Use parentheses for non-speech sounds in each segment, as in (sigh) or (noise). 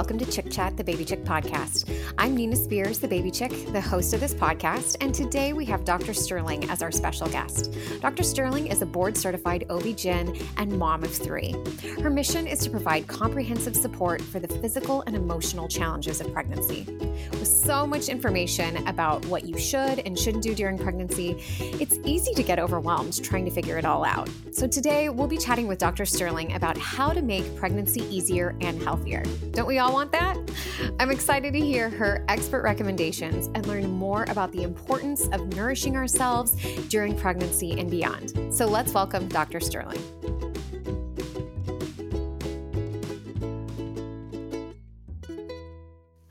welcome to Chick Chat, the Baby Chick podcast. I'm Nina Spears, the Baby Chick, the host of this podcast, and today we have Dr. Sterling as our special guest. Dr. Sterling is a board certified OB-GYN and mom of three. Her mission is to provide comprehensive support for the physical and emotional challenges of pregnancy. With so much information about what you should and shouldn't do during pregnancy, it's easy to get overwhelmed trying to figure it all out. So today we'll be chatting with Dr. Sterling about how to make pregnancy easier and healthier. Don't we all want that? I'm excited to hear her expert recommendations and learn more about the importance of nourishing ourselves during pregnancy and beyond. So let's welcome Dr. Sterling.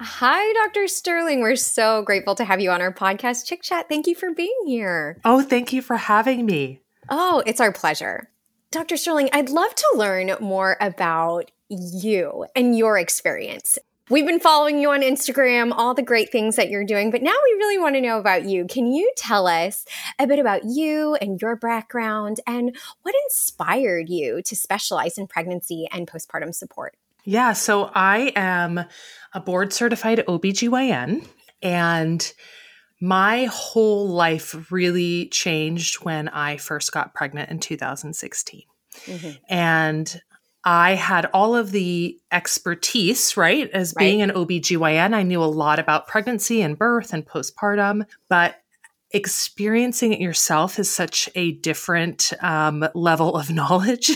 Hi, Dr. Sterling. We're so grateful to have you on our podcast, Chick Chat. Thank you for being here. Oh, thank you for having me. Oh, it's our pleasure. Dr. Sterling, I'd love to learn more about you and your experience. We've been following you on Instagram, all the great things that you're doing, but now we really want to know about you. Can you tell us a bit about you and your background and what inspired you to specialize in pregnancy and postpartum support? Yeah, so I am a board certified OBGYN and my whole life really changed when I first got pregnant in 2016. Mm-hmm. And I had all of the expertise, right? As right. being an OBGYN, I knew a lot about pregnancy and birth and postpartum, but experiencing it yourself is such a different um, level of (laughs) knowledge.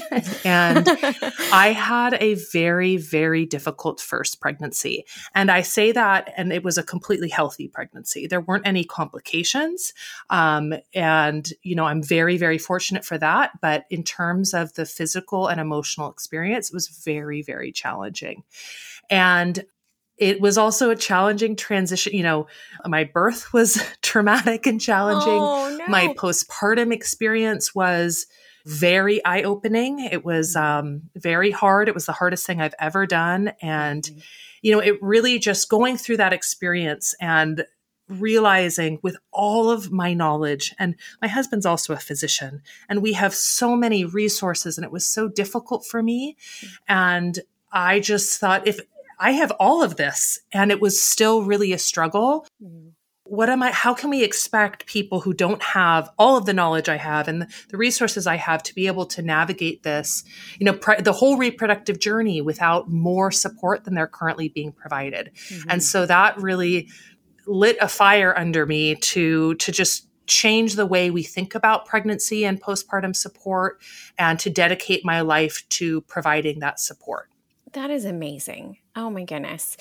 and (laughs) I had a very, very difficult first pregnancy. And I say that, and it was a completely healthy pregnancy. There weren't any complications. Um, and, you know, I'm very, very fortunate for that. But in terms of the physical and emotional experience, it was very, very challenging. And it was also a challenging transition. You know, my birth was (laughs) traumatic and challenging. Oh, no. My postpartum experience was very eye opening. It was um, very hard. It was the hardest thing I've ever done. And, mm-hmm. you know, it really just going through that experience and realizing with all of my knowledge, and my husband's also a physician, and we have so many resources, and it was so difficult for me. Mm-hmm. And I just thought if I have all of this and it was still really a struggle. Mm. What am I, how can we expect people who don't have all of the knowledge I have and the resources I have to be able to navigate this, you know, pre- the whole reproductive journey without more support than they're currently being provided? Mm-hmm. And so that really lit a fire under me to, to just change the way we think about pregnancy and postpartum support and to dedicate my life to providing that support. That is amazing. Oh my goodness.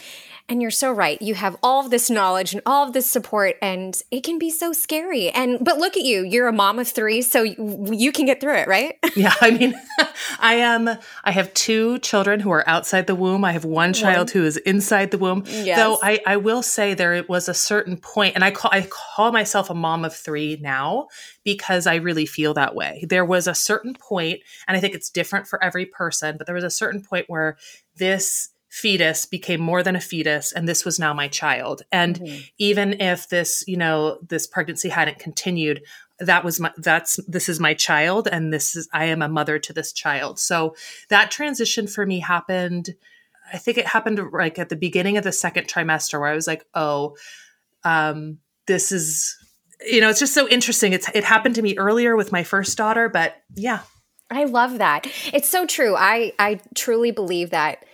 And you're so right. You have all of this knowledge and all of this support and it can be so scary. And but look at you. You're a mom of 3, so you, you can get through it, right? (laughs) yeah, I mean, (laughs) I am I have two children who are outside the womb. I have one child who is inside the womb. Yes. Though I I will say there was a certain point and I call I call myself a mom of 3 now because I really feel that way. There was a certain point and I think it's different for every person, but there was a certain point where this fetus became more than a fetus and this was now my child. And mm-hmm. even if this you know this pregnancy hadn't continued that was my that's this is my child and this is i am a mother to this child. So that transition for me happened i think it happened like at the beginning of the second trimester where i was like oh um this is you know it's just so interesting. It's it happened to me earlier with my first daughter but yeah. I love that. It's so true. I i truly believe that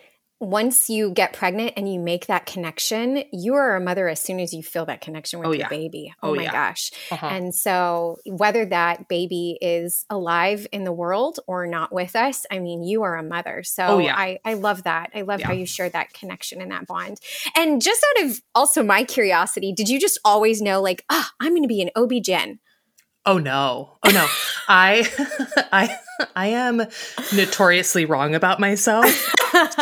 once you get pregnant and you make that connection, you are a mother as soon as you feel that connection with oh, your yeah. baby. Oh, oh my yeah. gosh. Uh-huh. And so, whether that baby is alive in the world or not with us, I mean, you are a mother. So, oh, yeah. I, I love that. I love how you share that connection and that bond. And just out of also my curiosity, did you just always know, like, ah, oh, I'm going to be an OB-GYN? Oh no. Oh no. I (laughs) I I am notoriously wrong about myself.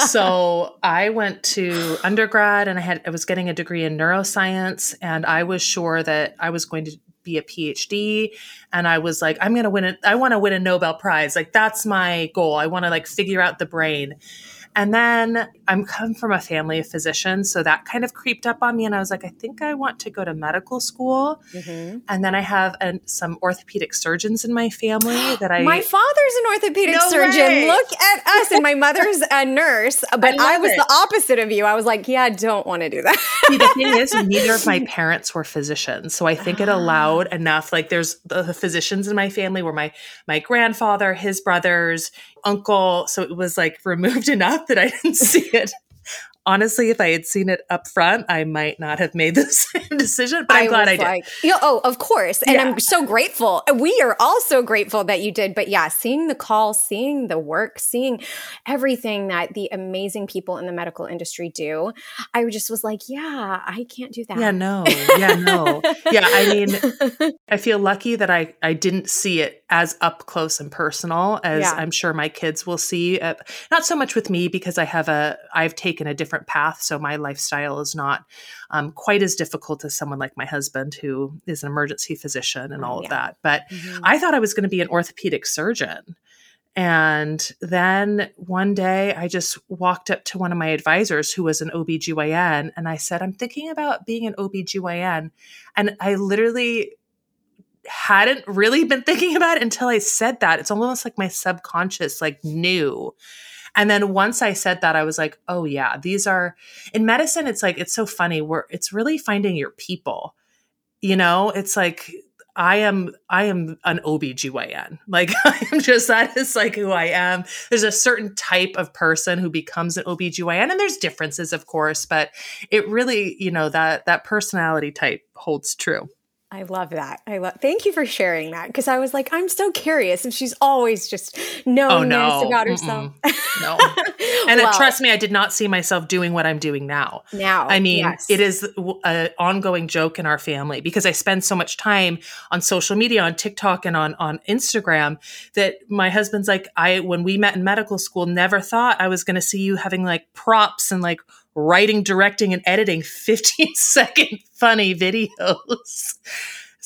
so I went to undergrad and I had I was getting a degree in neuroscience and I was sure that I was going to be a PhD and I was like I'm going to win it I want to win a Nobel prize like that's my goal I want to like figure out the brain And then I'm come from a family of physicians, so that kind of creeped up on me, and I was like, I think I want to go to medical school. Mm-hmm. And then I have an, some orthopedic surgeons in my family (gasps) that I. My father's an orthopedic no surgeon. Way. Look at us, and my mother's (laughs) a nurse. But I, I was it. the opposite of you. I was like, yeah, I don't want to do that. See, the thing is, (laughs) neither of my parents were physicians, so I think it allowed enough. Like, there's the physicians in my family were my my grandfather, his brothers, uncle. So it was like removed (laughs) enough that I didn't see it honestly, if I had seen it up front, I might not have made (laughs) the same decision. But I'm I glad I did. Like, oh, of course. And yeah. I'm so grateful. We are all so grateful that you did. But yeah, seeing the call, seeing the work, seeing everything that the amazing people in the medical industry do, I just was like, yeah, I can't do that. Yeah, no. Yeah, no. yeah, I mean, (laughs) I feel lucky that I, I didn't see it as up close and personal as yeah. I'm sure my kids will see. Uh, not so much with me because I have a, I've taken a different path. So my lifestyle is not um, quite as difficult as someone like my husband, who is an emergency physician and all yeah. of that. But mm-hmm. I thought I was going to be an orthopedic surgeon. And then one day I just walked up to one of my advisors who was an OBGYN and I said, I'm thinking about being an OBGYN. And I literally hadn't really been thinking about it until I said that. It's almost like my subconscious like knew. And then once I said that, I was like, oh, yeah, these are in medicine. It's like, it's so funny where it's really finding your people. You know, it's like, I am I am an OBGYN. (laughs) Like I am just that is like who I am. There's a certain type of person who becomes an OBGYN and there's differences of course, but it really, you know, that that personality type holds true. I love that. I love. Thank you for sharing that because I was like, I'm so curious if she's always just knowing oh, no. this about herself. no, (laughs) and uh, well, trust me, I did not see myself doing what I'm doing now. Now, I mean, yes. it is an ongoing joke in our family because I spend so much time on social media, on TikTok, and on on Instagram that my husband's like, I when we met in medical school, never thought I was going to see you having like props and like writing, directing, and editing 15 (laughs) second funny videos.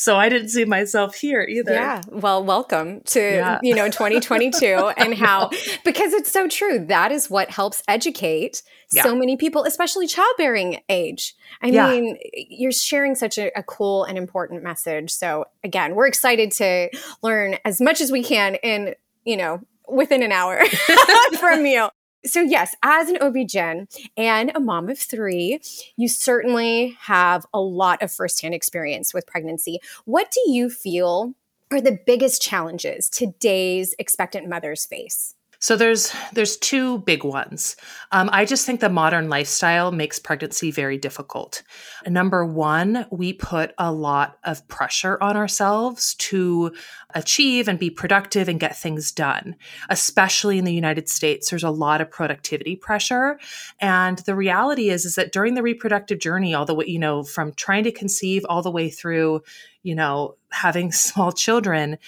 So I didn't see myself here either. Yeah. Well, welcome to, yeah. you know, 2022 (laughs) and how, because it's so true. That is what helps educate yeah. so many people, especially childbearing age. I yeah. mean, you're sharing such a, a, cool and important message. So again, we're excited to learn as much as we can in, you know, within an hour (laughs) from you. So, yes, as an OB-GYN and a mom of three, you certainly have a lot of firsthand experience with pregnancy. What do you feel are the biggest challenges today's expectant mothers face? So there's there's two big ones. Um, I just think the modern lifestyle makes pregnancy very difficult. Number one, we put a lot of pressure on ourselves to achieve and be productive and get things done. Especially in the United States, there's a lot of productivity pressure, and the reality is is that during the reproductive journey, all the way you know from trying to conceive all the way through you know having (laughs) small children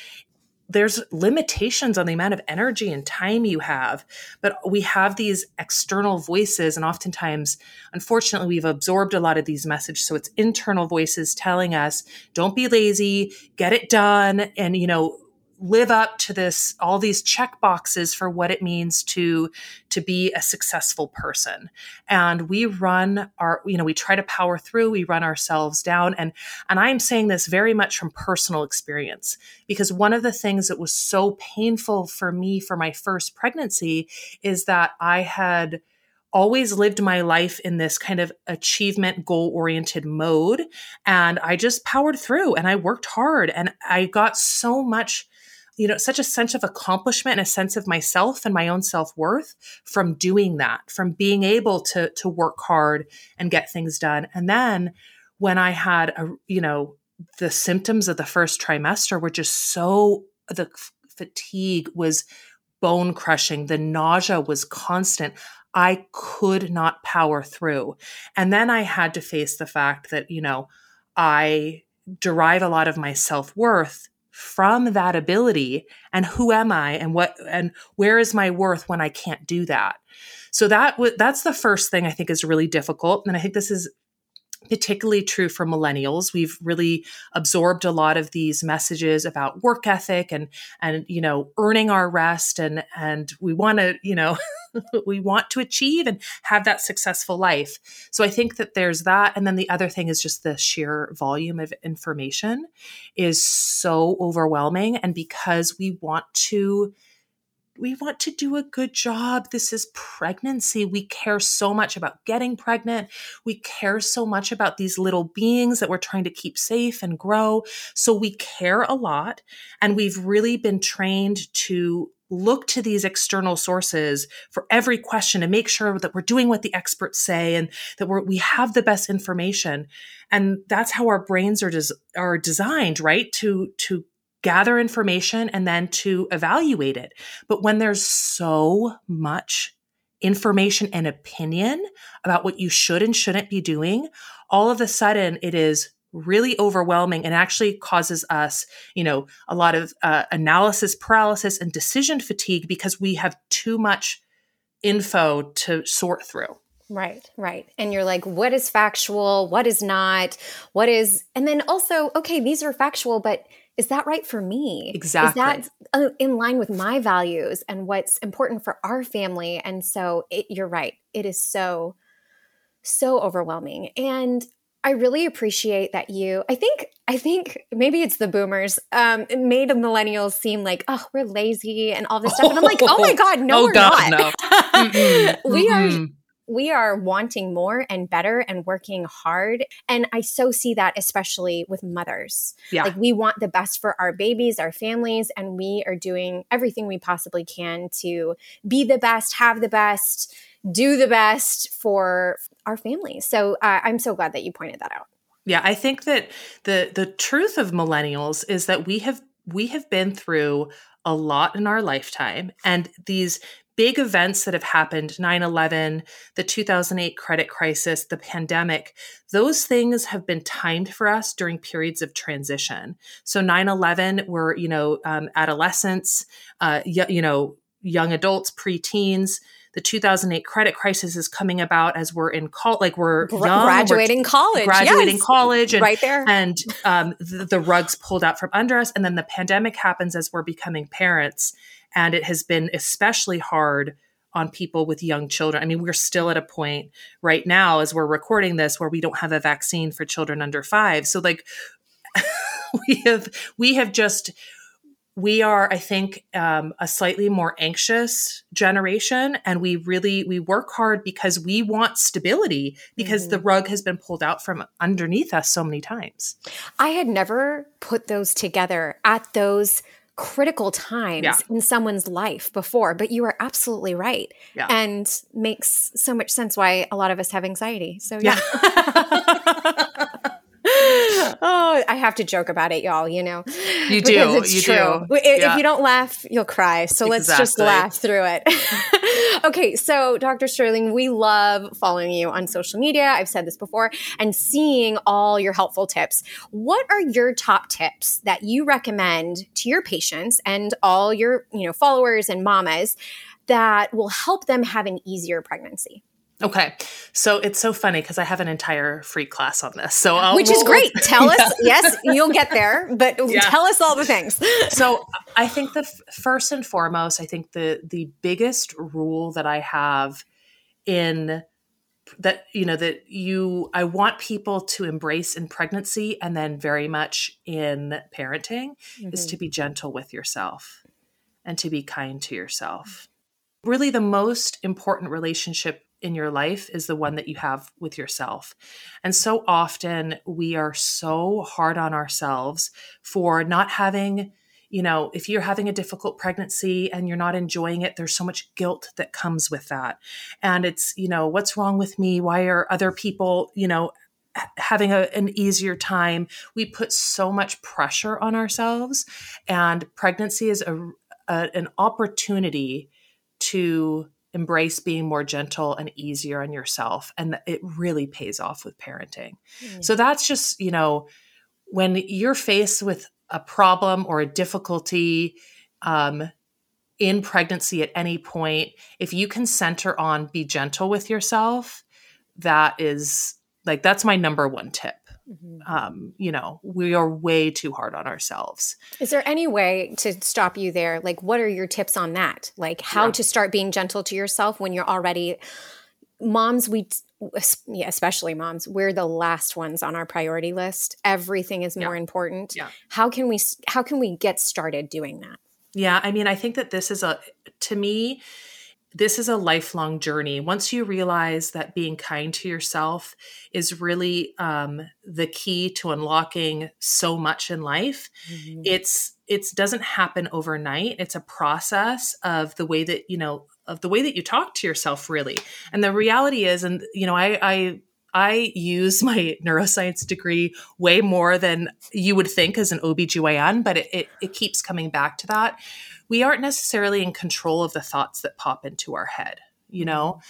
there's limitations on the amount of energy and time you have but we have these external voices and oftentimes unfortunately we've absorbed a lot of these messages. So it's internal voices telling us don't be lazy get it done and you know live up to this all these check boxes for what it means to to be a successful person. And we run our you know we try to power through we run ourselves down. And and i'm saying this very much from personal experience because one of the things that was so painful for me for my first pregnancy is that i had always lived my life in this kind of achievement goal oriented mode. And i just powered through and i worked hard and i got so much you know, such a sense of accomplishment and a sense of myself and my own self-worth from doing that, from being able to to work hard and get things done. And then when I had a, you know, the symptoms of the first trimester were just so the fatigue was bone crushing, the nausea was constant. I could not power through. And then I had to face the fact that, you know, I derive a lot of my self worth from that ability and who am i and what and where is my worth when i can't do that? So that w- that's the first thing i think is really difficult and i think this is particularly true for millennials. We've really absorbed a lot of these messages about work ethic and and you know earning our rest and and we want to you know (laughs) we want to achieve and have that successful life. So i think that there's that. And then the other thing is just the sheer volume of information is so overwhelming. And because we want to we want to do a good job. This is pregnancy. We care so much about getting pregnant. We care so much about these little beings that we're trying to keep safe and grow. So we care a lot. And we've really been trained to look to these external sources for every question and make sure that we're doing what the experts say and that we're, we have the best information. And that's how our brains are, des- are designed, right? To, to gather information and then to evaluate it. But when there's so much information and opinion about what you should and shouldn't be doing, all of a sudden it is really overwhelming and actually causes us, you know, a lot of uh, analysis paralysis and decision fatigue because we have too much info to sort through. Right, right. And you're like, what is factual? What is not? What is, and then also, okay, these are factual, but is that right for me? Exactly. Is that uh, in line with my values and what's important for our family? And so it, you're right. It is so, so overwhelming. And I really appreciate that you, I think, I think maybe it's the boomers, um, made the millennials seem like, oh, we're lazy and all this stuff. And I'm like, oh my (laughs) God, no, oh we're God, not. No. Mm-mm, (laughs) we mm-mm. are we are wanting more and better and working hard. And I so see that especially with mothers. Yeah. Like we want the best for our babies, our families, and we are doing everything we possibly can to be the best, have the best, do the best for our families. So uh, I'm so glad that you pointed that out. Yeah, I think that the the truth of millennials is that we have we have been through a lot in our lifetime and these big events that have happened 9 11, the 2008 credit crisis, the pandemic those things have been timed for us during periods of transition. So 9 11 were, you know, um, adolescents, uh, y- you know, young adults, preteens. The 2008 credit crisis is coming about as we're in college, like we're young, graduating we're college, graduating yes. college, and, right there, and um, the, the rugs pulled out from under us, and then the pandemic happens as we're becoming parents, and it has been especially hard on people with young children. I mean, we're still at a point right now as we're recording this where we don't have a vaccine for children under 5. So like (laughs) we have we have just we are i think um, a slightly more anxious generation and we really we work hard because we want stability because mm-hmm. the rug has been pulled out from underneath us so many times i had never put those together at those critical times yeah. in someone's life before, but you are absolutely right. Yeah. And makes so much sense why a lot of us have anxiety. So, yeah. yeah. (laughs) (laughs) (laughs) oh, I have to joke about it, y'all, you know. You do. It's you true. Do. If, yeah. you don't laugh, you'll cry. So let's just laugh through it. (laughs) okay, so Dr. Sterling, we love following you on social media. I've said this before and seeing all your helpful tips. What are your top tips that you recommend to your patients and all your, you know, followers and mamas that will help them have an easier pregnancy? Okay. So it's so funny because I have an entire free class on this. So I'll, Which is great. (laughs) Tell yeah. us. Yes, you'll get there, but (laughs) yeah. tell us all the things. (laughs) so I think the f- first and foremost, I think the the biggest rule that I have in that you know that you I want people to embrace in pregnancy and then very much in parenting mm-hmm. is to be gentle with yourself and to be kind to yourself. Really the most important relationship in your life is the one that you have with yourself. And so often we are so hard on ourselves for not having, you know, if you're having a difficult pregnancy and you're not enjoying it, there's so much guilt that comes with that. And it's, you know, what's wrong with me? Why are other people, you know, having a, an easier time? We put so much pressure on ourselves. And pregnancy is a, a an opportunity to embrace being more gentle and easier on yourself and it really pays off with parenting mm. so that's just you know when you're faced with a problem or a difficulty um, in pregnancy at any point if you can center on be gentle with yourself that is like that's my number one tip mm-hmm. um, you know we are way too hard on ourselves is there any way to stop you there like what are your tips on that like how yeah. to start being gentle to yourself when you're already moms we yeah, especially moms we're the last ones on our priority list everything is more yeah. important yeah. how can we how can we get started doing that yeah i mean i think that this is a to me this is a lifelong journey. Once you realize that being kind to yourself is really um, the key to unlocking so much in life, mm-hmm. it's it doesn't happen overnight. It's a process of the way that you know of the way that you talk to yourself, really. And the reality is, and you know, I, I I use my (laughs) neuroscience degree way more than you would think as an OBGYN, but it, it, it keeps coming back to that. We aren't necessarily in control of the thoughts that pop into our head, you know?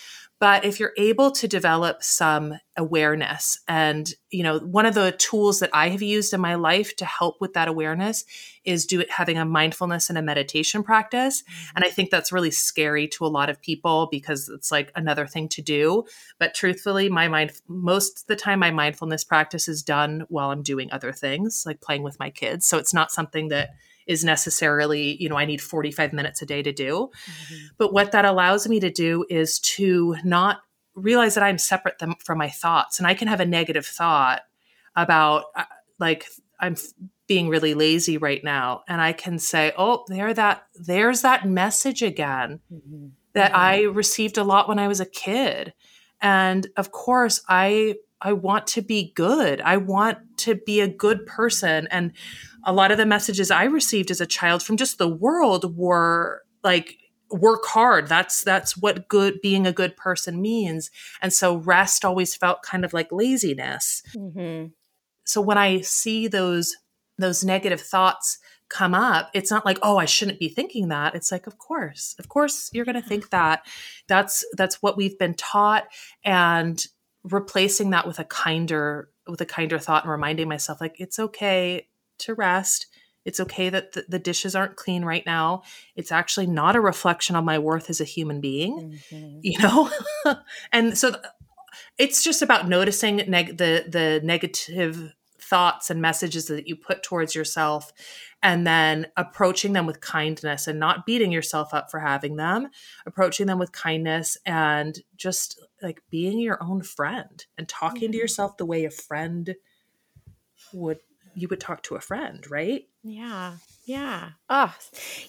But if you're able to develop some awareness, and you know, one of the tools that I have used in my life to help with that awareness is do it having a mindfulness and a meditation practice. Mm-hmm. And I think that's really scary to a lot of people because it's like another thing to do. But truthfully, my mind most of the time my mindfulness practice is done while I'm doing other things, like playing with my kids. So it's not something that is necessarily, you know, I need 45 minutes a day to do. Mm-hmm. But what that allows me to do is to not realize that I'm separate them from my thoughts. And I can have a negative thought about, uh, like, I'm being really lazy right now. And I can say, oh, there that, there's that message again mm-hmm. that I received a lot when I was a kid. And of course, I I want to be good. I want to be a good person. And a lot of the messages I received as a child from just the world were like work hard. That's that's what good being a good person means. And so rest always felt kind of like laziness. Mm-hmm. So when I see those those negative thoughts come up, it's not like, oh, I shouldn't be thinking that. It's like, of course, of course you're gonna think that. That's that's what we've been taught. And replacing that with a kinder with a kinder thought and reminding myself like it's okay to rest it's okay that the, the dishes aren't clean right now it's actually not a reflection on my worth as a human being mm-hmm. you know (laughs) and so th- it's just about noticing neg- the the negative thoughts and messages that you put towards yourself and then approaching them with kindness and not beating yourself up for having them approaching them with kindness and just like being your own friend and talking mm-hmm. to yourself the way a friend would you would talk to a friend, right? Yeah. Yeah. Oh,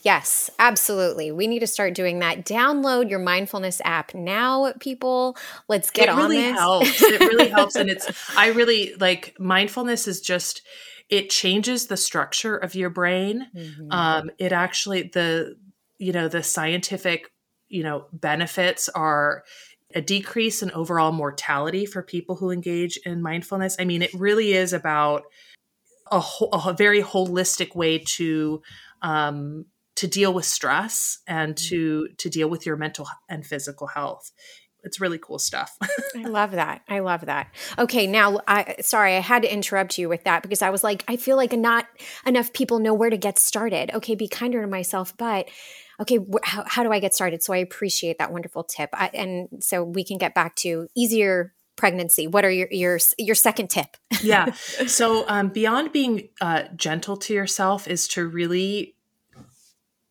yes, absolutely. We need to start doing that. Download your mindfulness app now, people. Let's get on. it really on this. Helps. It really helps. And (laughs) it's, I really like mindfulness is just, it changes the structure of your brain. Mm-hmm. Um, it actually, the, you know, the scientific, you know, benefits are a decrease in overall mortality for people who engage in mindfulness. I mean, it really is about a, ho- a very holistic way to um, to deal with stress and to to deal with your mental and physical health it's really cool stuff. (laughs) I love that. I love that. Okay, now I sorry I had to interrupt you with that because I was like I feel like not enough people know where to get started. Okay, be kinder to myself, but okay, wh- how, how do I get started? So I appreciate that wonderful tip. I, and so we can get back to easier pregnancy. What are your your your second tip? (laughs) yeah. So um, beyond being uh, gentle to yourself is to really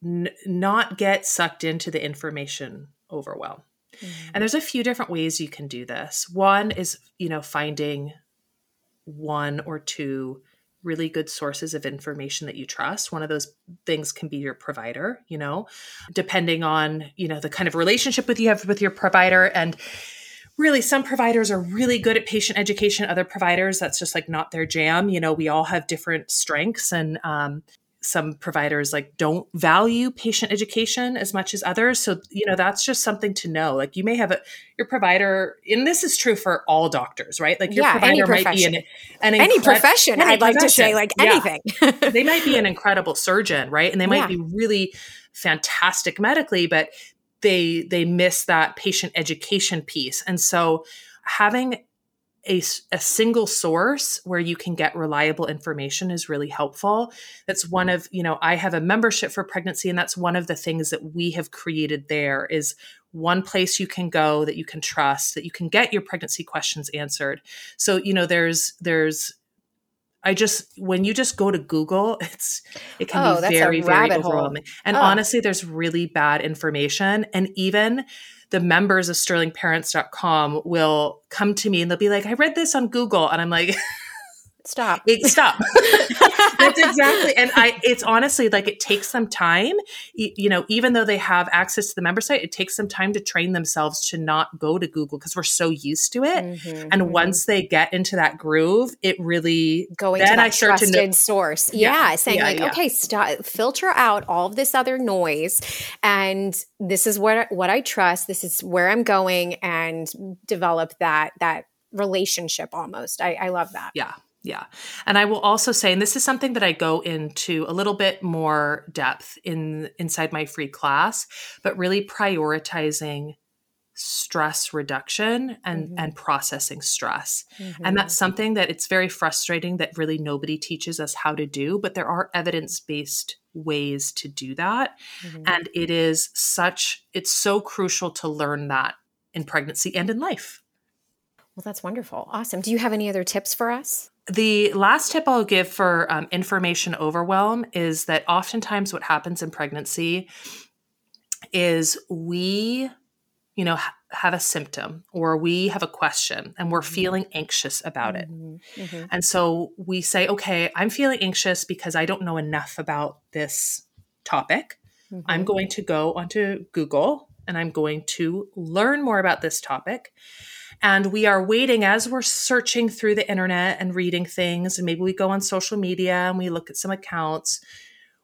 n- not get sucked into the information overwhelm. Mm-hmm. And there's a few different ways you can do this. One is, you know, finding one or two really good sources of information that you trust one of those things can be your provider you know depending on you know the kind of relationship with you have with your provider and really some providers are really good at patient education other providers that's just like not their jam you know we all have different strengths and um, some providers like don't value patient education as much as others so you know that's just something to know like you may have a your provider and this is true for all doctors right like your yeah, provider might be an, an any incre- profession any i'd profession. like to say like anything yeah. (laughs) they might be an incredible surgeon right and they might yeah. be really fantastic medically but they they miss that patient education piece. And so having a, a single source where you can get reliable information is really helpful. That's one of you know i have a membership for pregnancy and that's one of the things that we have created there is one place you can go that you can trust that you can get your pregnancy questions answered. So you know there's there's I just when you just go to Google, (laughs) it's it can Oh, be very very hole. overwhelming. And Oh. honestly, there's really bad information. And even the members of sterlingparents.com will come to me and they'll be like, "I read this on Google," and I'm like, (laughs) Stop. it, "Stop." (laughs) That's exactly. And I, it's honestly like it takes them time. You know, even though they have access to the member site, it takes them time to train themselves to not go to Google because we're so used to it. Mhm, And mhm. once they get into that groove, it really going then to that I start to trusted know- source. Yeah, Yeah, saying yeah, like, yeah. okay, stop, filter out all of this other noise, and this is what what I trust. This is where I'm going, and develop that that relationship. Almost, I, I love that. Yeah. Yeah. And I will also say, and this is something that I go into a little bit more depth in inside my free class, but really prioritizing stress reduction and Mhm. and processing stress. Mhm. And that's something that it's very frustrating that really nobody teaches us how to do, but there are evidence-based ways to do that. Mhm. And it is such it's so crucial to learn that in pregnancy and in life. well, that's wonderful, awesome. Do you have any other tips for us? The last tip I'll give for um, information overwhelm is that oftentimes what happens in pregnancy is we, you know, ha- have a symptom or we have a question and we're Mhm. feeling anxious about it. Mhm, mhm. And so we say, okay, I'm feeling anxious because I don't know enough about this topic. I'm Mhm. going to go onto Google and I'm going to learn more about this topic. And we are waiting as we're searching through the internet and reading things, and maybe we go on social media and we look at some accounts.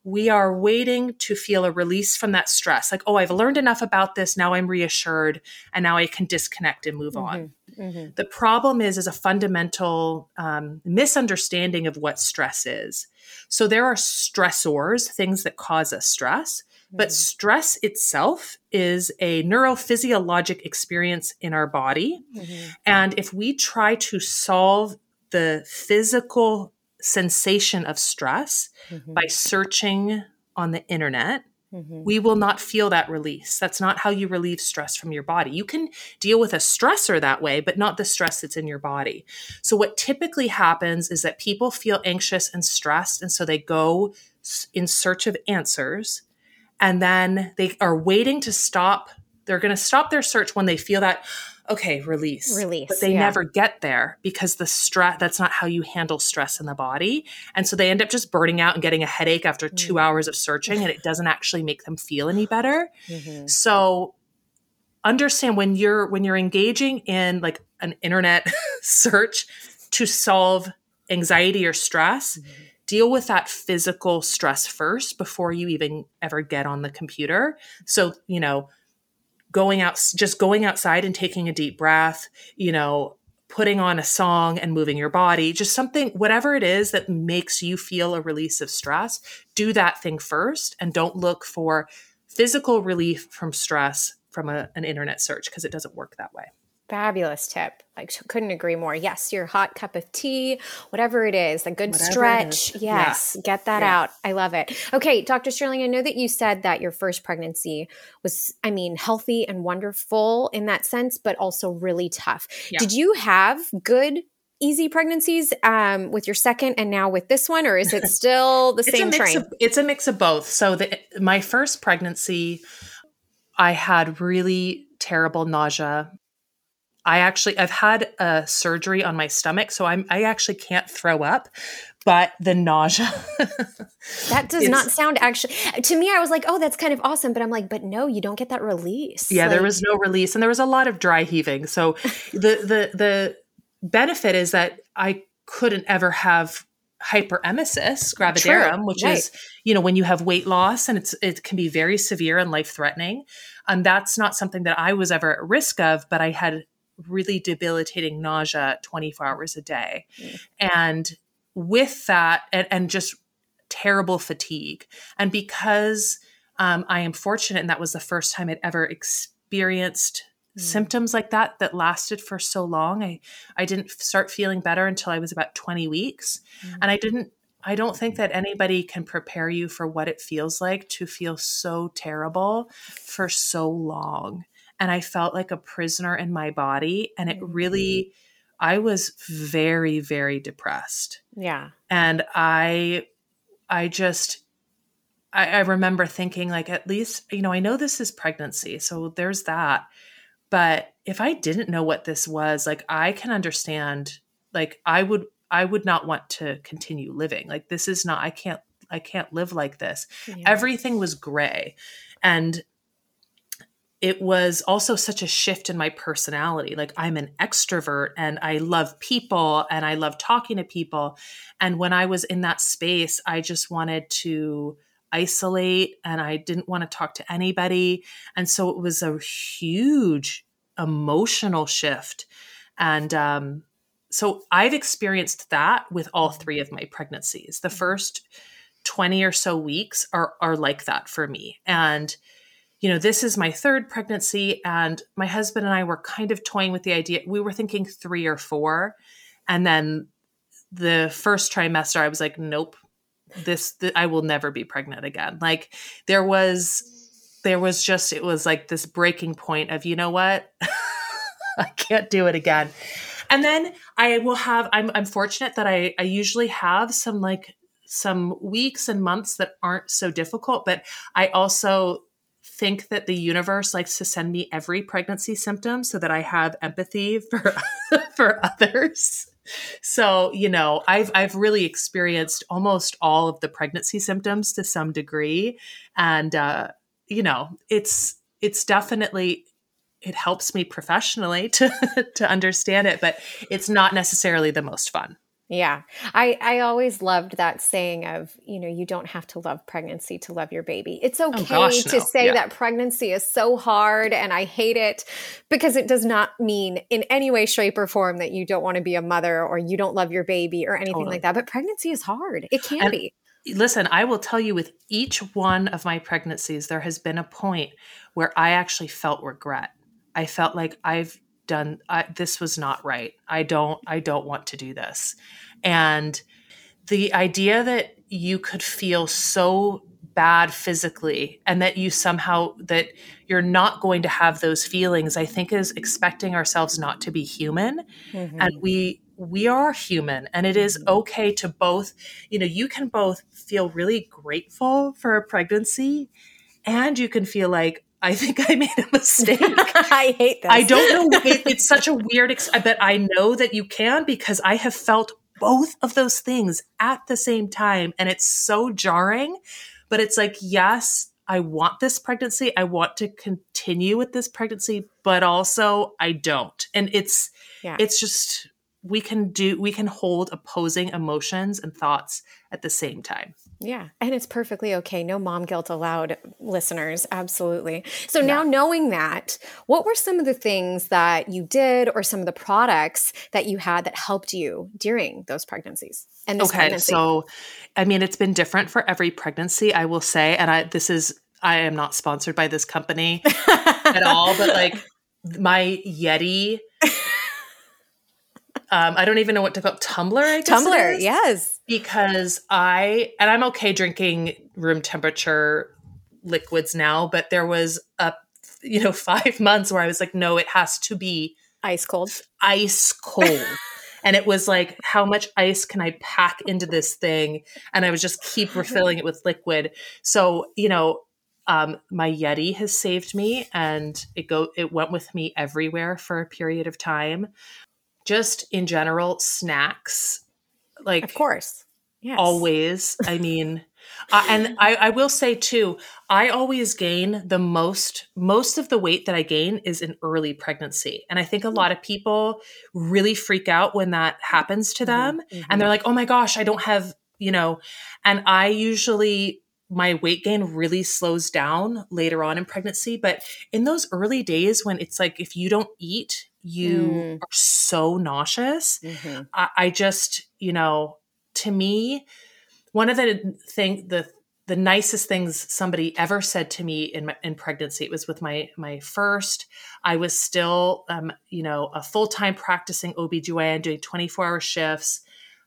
We are waiting to feel a release from that stress. Like, oh, I've learned enough about this. Now I'm reassured, and now I can disconnect and move on. Mhm, mhm. The problem is is a fundamental um, misunderstanding of what stress is. So there are stressors, things that cause us stress, but Mhm. stress itself is a neurophysiologic experience in our body. Mhm. And if we try to solve the physical sensation of stress Mhm. by searching on the internet, Mhm. we will not feel that release. That's not how you relieve stress from your body. You can deal with a stressor that way, but not the stress that's in your body. So, what typically happens is that people feel anxious and stressed, and so they go in search of answers, and then they are waiting to stop. They're going to stop their search when they feel that, okay, release. Release, But they yeah. never get there because the stress, that's not how you handle stress in the body. And so they end up just burning out and getting a headache after two Mm. hours of searching, and it doesn't actually make them feel any better. Mhm. So understand when you're when you're engaging in like an internet (laughs) search to solve anxiety or stress, Mm-hmm. Deal with that physical stress first before you even ever get on the computer. So, you know, going out just going outside and taking a deep breath, you know, putting on a song and moving your body, just something whatever it is that makes you feel a release of stress, do that thing first and don't look for physical relief from stress from a, an internet search because it doesn't work that way. Fabulous tip. I couldn't agree more. Yes, your hot cup of tea, whatever it is, a good Whatever stretch. is. Yeah. Yes, get that Yeah. out. I love it. Okay, Dr. Sterling, I know that you said that your first pregnancy was, I mean, healthy and wonderful in that sense, but also really tough. Yeah. Did you have good, easy pregnancies um, with your second and now with this one, or is it (laughs) still the same train? Of, it's a mix of both. So the my first pregnancy, I had really terrible nausea. I actually I've had a surgery on my stomach, so I'm I actually can't throw up, but the nausea. (laughs) that does not sound actually, to me, I was like, oh, that's kind of awesome. But I'm like, but no, you don't get that release. Yeah, there was no release, and there was a lot of dry heaving. So (laughs) the the the benefit is that I couldn't ever have hyperemesis gravidarum, which right. is you know when you have weight loss and it's it can be very severe and life threatening, and that's not something that I was ever at risk of, but I had really debilitating nausea 24 hours a day, Mm. and with that and, and just terrible fatigue, and because um, I am fortunate, and that was the first time I'd ever experienced Mm. symptoms like that that lasted for so long. I I didn't start feeling better until I was about 20 weeks, Mm. and I didn't. I don't think that anybody can prepare you for what it feels like to feel so terrible for so long. And I felt like a prisoner in my body. And it mm. really, I was very, very depressed. Yeah. And I, I just, I, I remember thinking, like, at least, you know, I know this is pregnancy. So there's that. But if I didn't know what this was, like, I can understand, like, I would, I would not want to continue living. Like, this is not, I can't, I can't live like this. Yeah. Everything was gray. And it was also such a shift in my personality. Like I'm an extrovert and I love people and I love talking to people. And when I was in that space, I just wanted to isolate and I didn't want to talk to anybody. And so it was a huge emotional shift. And um, so I've experienced that with all three of my pregnancies. The first 20 or so weeks are, are like that for me. And you know, this is my third pregnancy, and my husband and I were kind of toying with the idea. We were thinking three or four. And then the first trimester, I was like, nope, this, th- I will never be pregnant again. Like, there was, there was just, it was like this breaking point of, you know what? (laughs) I can't do it again. And then I will have, I'm, I'm fortunate that I, I usually have some like, some weeks and months that aren't so difficult, but I also think that the universe likes to send me every pregnancy symptom so that I have empathy (laughs) for for others. So, you know, I've I've really experienced almost all of the pregnancy symptoms to some degree and uh you know, it's it's definitely it helps me professionally (laughs) to to understand it, but it's not necessarily the most fun. Yeah. I, I always loved that saying of, you know, you don't have to love pregnancy to love your baby. It's oh, okay oh gosh, to no. say yeah. that pregnancy is so hard and I hate it because it does not mean in any way, shape, or form that you don't want to be a mother or you don't love your baby or anything totally. like that. But pregnancy is hard. It can and be. Listen, I will tell you with each one of my pregnancies, there has been a point where I actually felt regret. I felt like I've done I, this was not right i don't i don't want to do this and the idea that you could feel so bad physically and that you somehow that you're not going to have those feelings i think is expecting ourselves not to be human mm-hmm. and we we are human and it is mm-hmm. okay to both you know you can both feel really grateful for a pregnancy and you can feel like I think I made a mistake. (laughs) I hate that. I don't know. It, it's such a weird, ex- but I know that you can because I have felt both of those things at the same time. And it's so jarring. But it's like, yes, I want this pregnancy. I want to continue with this pregnancy, but also I don't. And it's, yeah. it's just, we can do, we can hold opposing emotions and thoughts at the same time. Yeah. And it's perfectly okay. No mom guilt allowed, listeners. Absolutely. So yeah. now knowing that, what were some of the things that you did or some of the products that you had that helped you during those pregnancies? And okay. Pregnancy? So, I mean, it's been different for every pregnancy, I will say. And I, this is, I am not sponsored by this company (laughs) at all, but like my Yeti um, I don't even know what to call it. Guess. Tumbler, yes. Because I, and I'm okay drinking room temperature liquids now, but there was a, you know, (laughs) five months where I was like, no, it has to be ice cold. Ice cold. (laughs) and it was like, how much ice can I pack into this thing? And I was just keep refilling it with liquid. So, you know, um, my Yeti has saved me, and it go it went with me everywhere for a period of time just in general snacks like of course. Yes. always. I mean uh, and (laughs) I, I will say too i always gain the most most of the weight that i gain is in early pregnancy. And i think a lot of people really freak out when that happens to mm-hmm, them mm-hmm. and they're like oh my gosh i don't have you know? And i usually my weight gain really slows down later on in pregnancy but in those early days when it's like if you don't eat you mm. are so nauseous. Mm-hmm. I, I, just, you know, to me, one of the thing the the nicest things somebody ever said to me in my, in pregnancy it was with my my first i was still um, you know a full-time practicing obgyn doing 24 hour shifts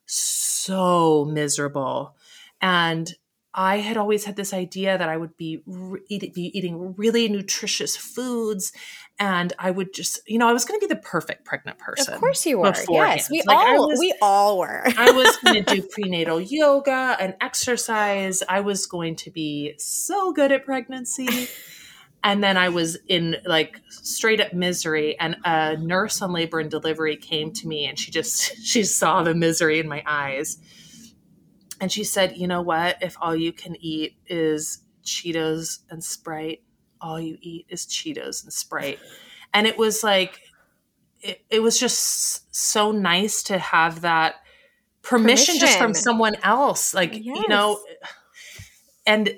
so miserable and I had always had this idea that I would be, eat, be eating really nutritious foods, and I would just, you know, I was going to be the perfect pregnant person. Of course, you were. Yes, we Like, all was- we all were. (laughs) I was going to do prenatal yoga and exercise. I was going to be so good at pregnancy. And then I was in like straight up misery. And a nurse on labor and delivery came to me and she just, (laughs) she saw the misery in my eyes. And she said, You know what? If all you can eat is Cheetos and Sprite, all you eat is Cheetos and Sprite. And it was like, it, it was just so nice to have that permission, just from someone else like you know and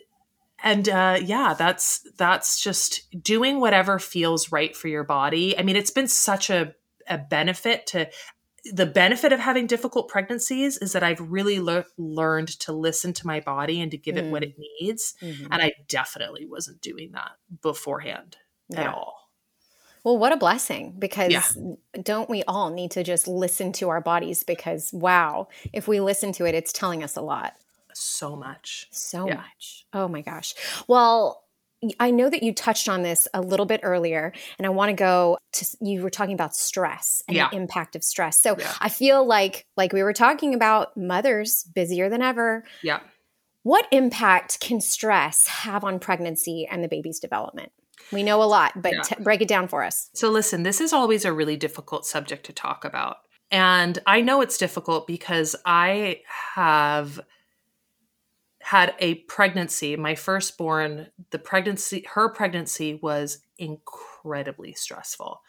and uh yeah that's that's just doing whatever feels right for your body i mean it's been such a a benefit to the benefit of having difficult pregnancies is that I've really lear- learned to listen to my body and to give it what Mm. it needs. Mhm. And I definitely wasn't doing that beforehand at all. Well, what a blessing because Yeah. don't we all need to just listen to our bodies because wow, if we listen to it, it's telling us a lot. So much. So Yeah. much. Oh my gosh. Well, I know that you touched on this a little bit earlier, and I want to go to you were talking about stress and Yeah. the impact of stress. So Yeah. I feel like, like we were talking about mothers busier than ever. Yeah. What impact can stress have on pregnancy and the baby's development? We know a lot, but Yeah. t- break it down for us. So, listen, this is always a really difficult subject to talk about. And I know it's difficult because I have had a pregnancy, my firstborn, the pregnancy, her pregnancy was incredibly stressful.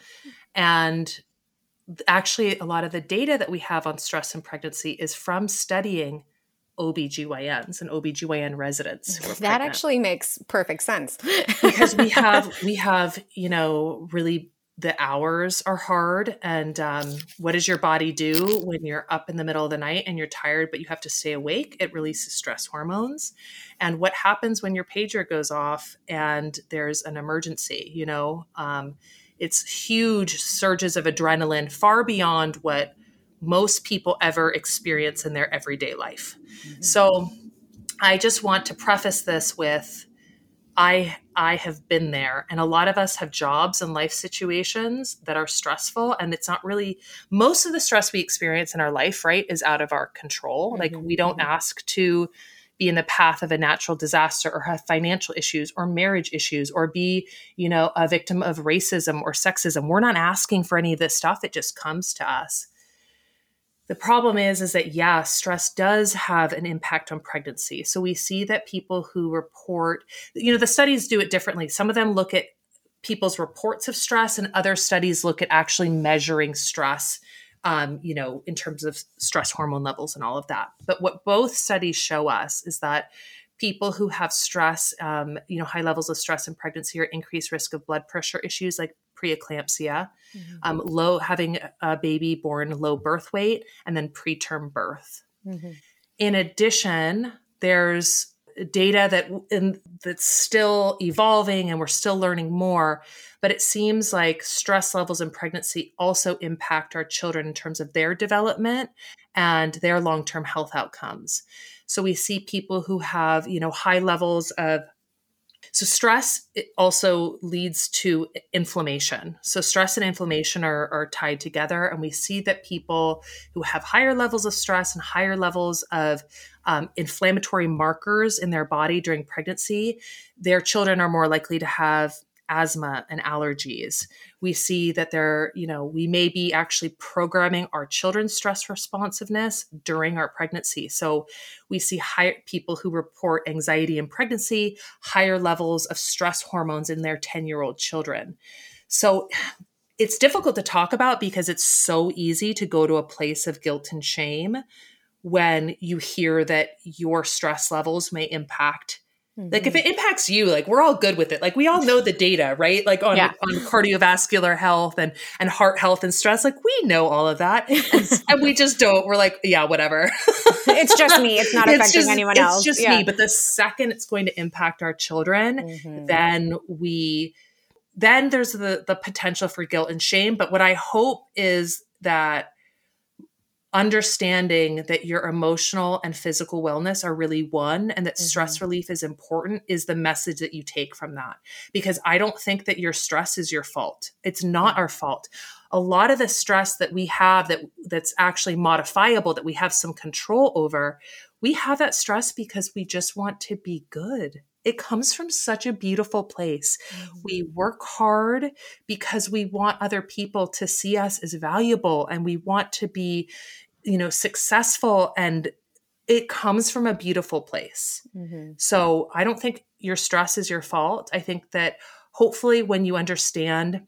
And actually, a lot of the data that we have on stress and pregnancy is from studying OBGYNs and OBGYN residents. That pregnant actually makes perfect sense. because we (laughs) have we have you know really the hours are hard and um, what does your body do when you're up in the middle of the night and you're tired but you have to stay awake? It releases stress hormones. And what happens when your pager goes off and there's an emergency you know? Um, it's huge surges of adrenaline far beyond what most people ever experience in their everyday life. So i just want to preface this with I I have been there. And a lot of us have jobs and life situations that are stressful and it's not really most of the stress we experience in our life right is out of our control. Like Mhm, we don't mhm. ask to be in the path of a natural disaster or have financial issues or marriage issues or be you know a victim of racism or sexism. We're not asking for any of this stuff. It just comes to us the problem is is that yeah stress does have an impact on pregnancy. So we see that people who report you know the studies do it differently. Some of them look at people's reports of stress and other studies look at actually measuring stress um, you know in terms of stress hormone levels and all of that. But what both studies show us is that people who have stress um, you know high levels of stress in pregnancy are increased risk of blood pressure issues like preeclampsia Mhm. um, low having a baby born low birth weight and then preterm birth Mhm. in addition there's data that in, that's still evolving and we're still learning more but it seems like stress levels in pregnancy also impact our children in terms of their development and their long-term health outcomes so we see people who have you know high levels of so stress also leads to inflammation. So stress and inflammation are, are tied together, and we see that people who have higher levels of stress and higher levels of um, inflammatory markers in their body during pregnancy, their children are more likely to have asthma and allergies. We see that they're, you know, we may be actually programming our children's stress responsiveness during our pregnancy. So we see higher people who report anxiety in pregnancy, higher levels of stress hormones in their 10 year old children. So it's difficult to talk about because it's so easy to go to a place of guilt and shame when you hear that your stress levels may impact like if Mhm. it impacts you like we're all good with it like we all know the data right like on, Yeah. on cardiovascular health and and heart health and stress like we know all of that and, and we just don't we're like yeah whatever (laughs) it's just me. It's not (laughs) It's affecting just- anyone else. it's just Yeah. me but the second it's going to impact our children Mhm. then we then there's the the potential for guilt and shame but what i hope is that understanding that your emotional and physical wellness are really one and that mm-hmm. stress relief is important is the message that you take from that. Because I don't think that your stress is your fault. It's not our fault. A lot of the stress that we have that that's actually modifiable that we have some control over, we have that stress because we just want to be good. It comes from such a beautiful place. Mm-hmm. We work hard because we want other people to see us as valuable and we want to be you know successful and it comes from a beautiful place mm-hmm. so i don't think your stress is your fault i think that hopefully when you understand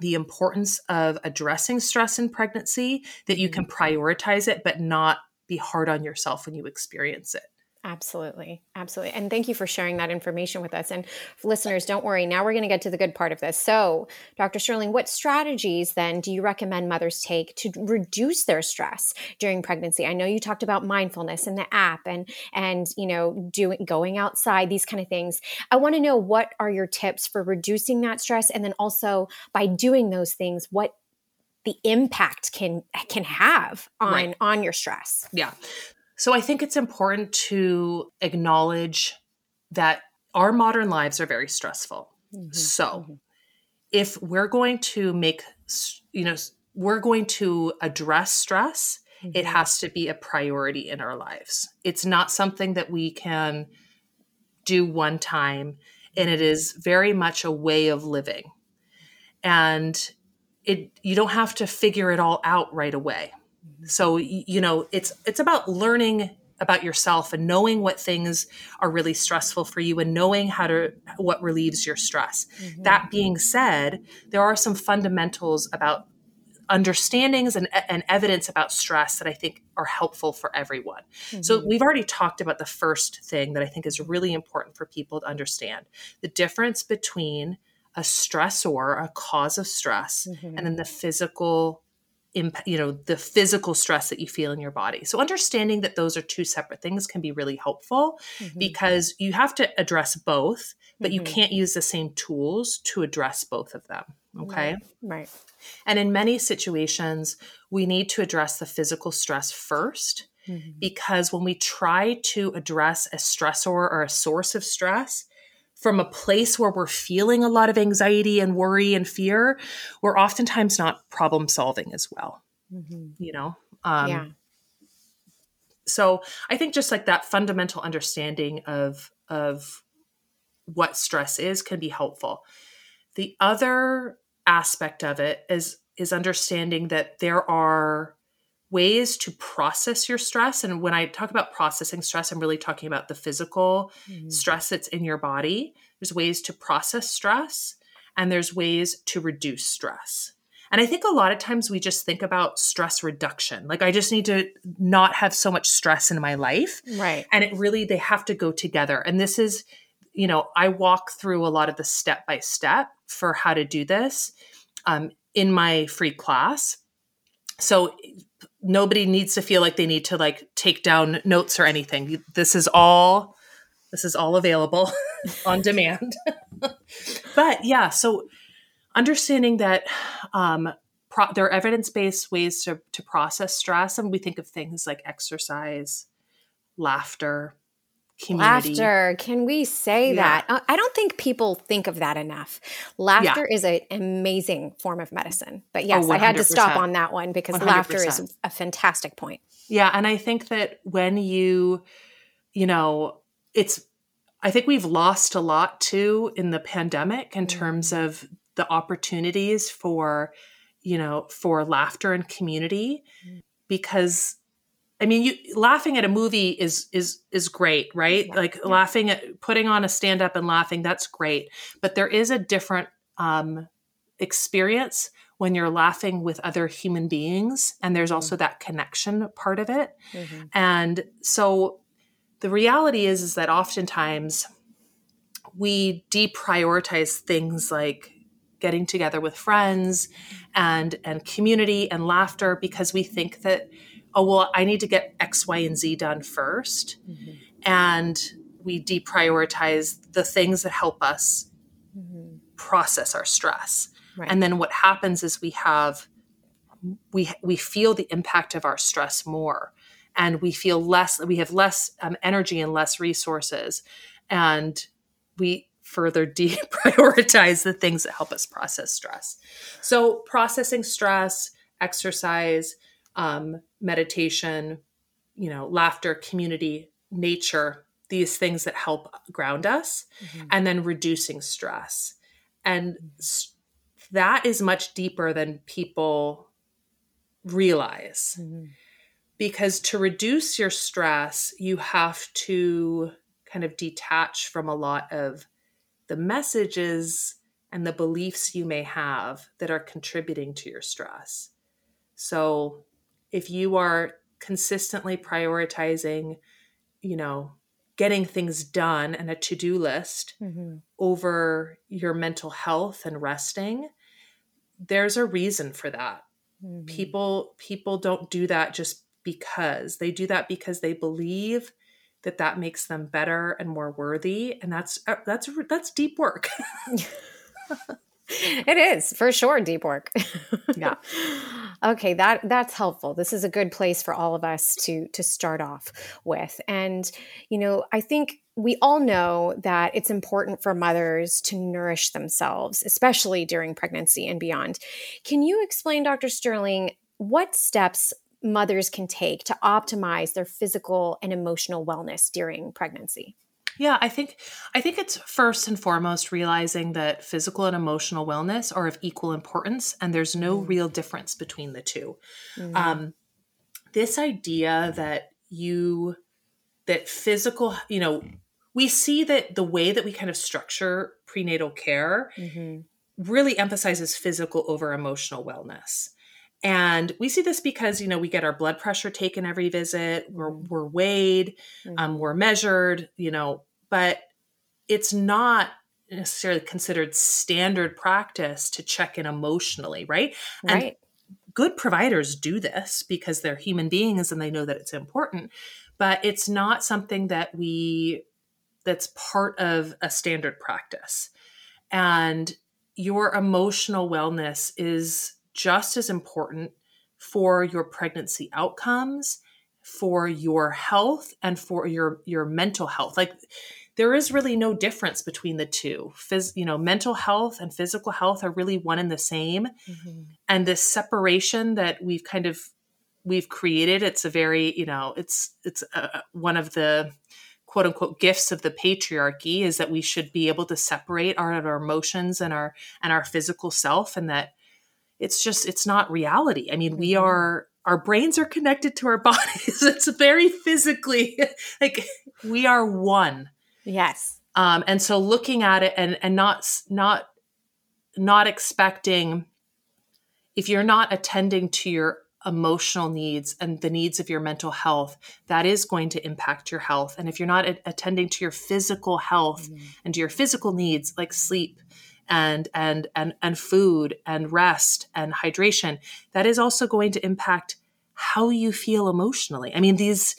the importance of addressing stress in pregnancy that you can mm-hmm. prioritize it but not be hard on yourself when you experience it Absolutely. Absolutely. And thank you for sharing that information with us. And listeners, don't worry. Now we're going to get to the good part of this. So, Dr. Sterling, what strategies then do you recommend mothers take to reduce their stress during pregnancy? I know you talked about mindfulness and the app and and you know, doing going outside, these kind of things. I want to know what are your tips for reducing that stress and then also by doing those things, what the impact can can have on right. on your stress. Yeah. So I think it's important to acknowledge that our modern lives are very stressful. Mm-hmm. So mm-hmm. if we're going to make, you know, we're going to address stress, mm-hmm. it has to be a priority in our lives. It's not something that we can do one time, and it is very much a way of living. And it you don't have to figure it all out right away so you know it's it's about learning about yourself and knowing what things are really stressful for you and knowing how to what relieves your stress mm-hmm. that being said there are some fundamentals about understandings and, and evidence about stress that i think are helpful for everyone mm-hmm. so we've already talked about the first thing that i think is really important for people to understand the difference between a stressor a cause of stress mm-hmm. and then the physical you know the physical stress that you feel in your body so understanding that those are two separate things can be really helpful mm-hmm. because you have to address both but mm-hmm. you can't use the same tools to address both of them okay right. right and in many situations we need to address the physical stress 1st mm-hmm. because when we try to address a stressor or a source of stress from a place where we're feeling a lot of anxiety and worry and fear, we're oftentimes not problem solving as well. Mm-hmm. You know? Um, yeah. So I think just like that fundamental understanding of of what stress is can be helpful. The other aspect of it is is understanding that there are ways to process your stress. And when I talk about processing stress, I'm really talking about the physical mm-hmm. stress that's in your body. There's ways to process stress, and there's ways to reduce stress. And I think a lot of times we just think about stress reduction. Like, I just need to not have so much stress in my life. Right. And it really, they have to go together. And this is, you know, I walk through a lot of the step by step for how to do this um, in my free class. So nobody needs to feel like they need to like take down notes or anything. This is all this is all available (laughs) on demand. (laughs) but yeah, so understanding that um, pro- there are evidence-based ways to to process stress, and we think of things like exercise, laughter, community. Laughter. Can we say yeah. that? Uh, I don't think people think of that enough. Laughter yeah. is an amazing form of medicine. But yes, oh, I had to stop on that one because 100%. laughter is a fantastic point. Yeah. And I think that when you, you know, it's, I think we've lost a lot too in the pandemic in mm-hmm. terms of the opportunities for, you know, for laughter and community mm-hmm. because I mean, you laughing at a movie is is is great, right? Yeah. Like yeah. laughing at putting on a stand up and laughing, that's great. But there is a different um, experience when you're laughing with other human beings, and there's mm-hmm. also that connection part of it. Mm-hmm. And so, the reality is is that oftentimes we deprioritize things like getting together with friends and and community and laughter because we think that oh, well, I need to get X, Y, and Z done 1st mm-hmm. And we deprioritize the things that help us mm-hmm. process our stress. Right. And then what happens is we have we we feel the impact of our stress more and we feel less we have less um, energy and less resources and we further (laughs) deprioritize the things that help us process stress so processing stress exercise um, meditation you know laughter community nature these things that help ground us mm-hmm. and then reducing stress and mm-hmm. that is much deeper than people realize mm-hmm because to reduce your stress, you have to kind of detach from a lot of the messages and the beliefs you may have that are contributing to your stress. So, if you are consistently prioritizing, you know, getting things done and a to do list mm-hmm. over your mental health and resting, there's a reason for that. Mm-hmm. People people don't do that just because they do that because they believe that that makes them better and more worthy and that's uh, that's that's deep work (laughs) it is for sure deep work. (laughs) Yeah. Okay that that's helpful. This is a good place for all of us to to start off with. And you know i think we all know that it's important for mothers to nourish themselves especially during pregnancy and beyond. Can you explain dr sterling what steps mothers can take to optimize their physical and emotional wellness during pregnancy? Yeah, I think I think it's first and foremost realizing that physical and emotional wellness are of equal importance, and there's no mm. real difference between the 2 mm. um, this idea that you that physical, you know, we see that the way that we kind of structure prenatal care mm-hmm. really emphasizes physical over emotional wellness. And we see this because, you know, we get our blood pressure taken every visit, we're, mm-hmm. we're weighed, mm-hmm. um, we're measured, you know, but it's not necessarily considered standard practice to check in emotionally, right? Right. And good providers do this because they're human beings and they know that it's important, but it's not something that we, that's part of a standard practice. And your emotional wellness is just as important for your pregnancy outcomes, for your health, and for your your mental health. Like there is really no difference between the two. Phys- you know, mental health and physical health are really one and the same. Mm-hmm. And this separation that we've kind of we've created, it's a very you know, it's it's a, one of the quote unquote gifts of the patriarchy is that we should be able to separate our, our emotions and our and our physical self and that it's just it's not reality i mean we mm-hmm. are our brains are connected to our (laughs) bodies. It's very physically (laughs) like we are one. Yes. Um and so looking at it and and not not not expecting if you're not attending to your emotional needs and the needs of your mental health that is going to impact your health. And if you're not a- attending to your physical health mm-hmm. and to your physical needs like sleep and and and and food and rest and hydration that is also going to impact how you feel emotionally. I mean these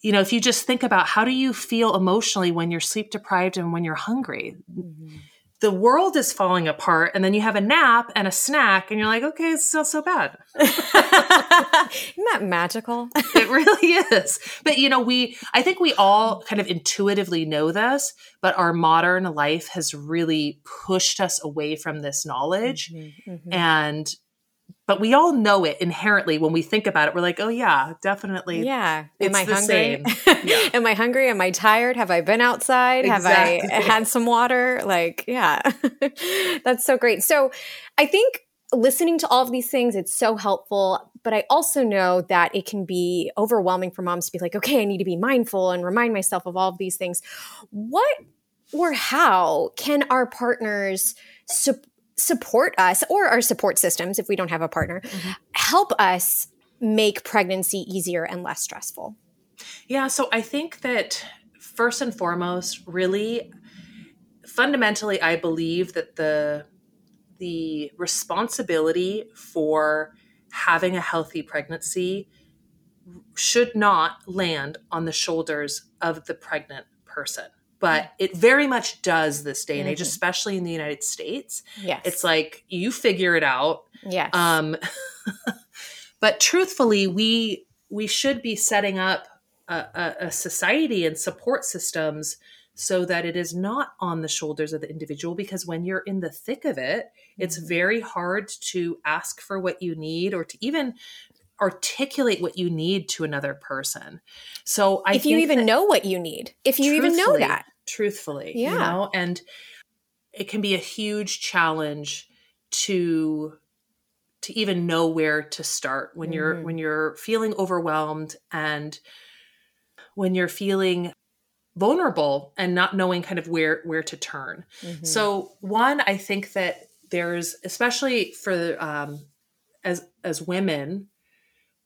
you know if you just think about how do you feel emotionally when you're sleep deprived and when you're hungry? Mm-hmm. The world is falling apart and then you have a nap and a snack and you're like okay it's not so bad. (laughs) Isn't that magical? (laughs) It really is. But you know we i think we all kind of intuitively know this but our modern life has really pushed us away from this knowledge. Mm-hmm, mm-hmm. and but we all know it inherently when we think about it. We're like, oh yeah, definitely. Yeah. Am I hungry? (laughs) Yeah. Am I hungry? Am I tired? Have I been outside? Exactly. Have I had some water? Like, yeah. (laughs) That's so great. So I think listening to all of these things, it's so helpful. But I also know that it can be overwhelming for moms to be like, okay, I need to be mindful and remind myself of all of these things. What or how can our partners support? Support us or our support systems if we don't have a partner mm-hmm. help us make pregnancy easier and less stressful yeah so i think that first and foremost really fundamentally i believe that the the responsibility for having a healthy pregnancy should not land on the shoulders of the pregnant person but it very much does this day and age, mm-hmm. especially in the United States. Yes. It's like you figure it out. Yes. Um, (laughs) but truthfully we we should be setting up a, a, a society and support systems so that it is not on the shoulders of the individual because when you're in the thick of it it's Mm-hmm. very hard to ask for what you need or to even articulate what you need to another person so i if you even that- know what you need, if you even know that. Truthfully Yeah. you know and it can be a huge challenge to to even know where to start when you're Mhm. when you're feeling overwhelmed and when you're feeling vulnerable and not knowing kind of where where to turn Mhm. so one i think that there's especially for um as as women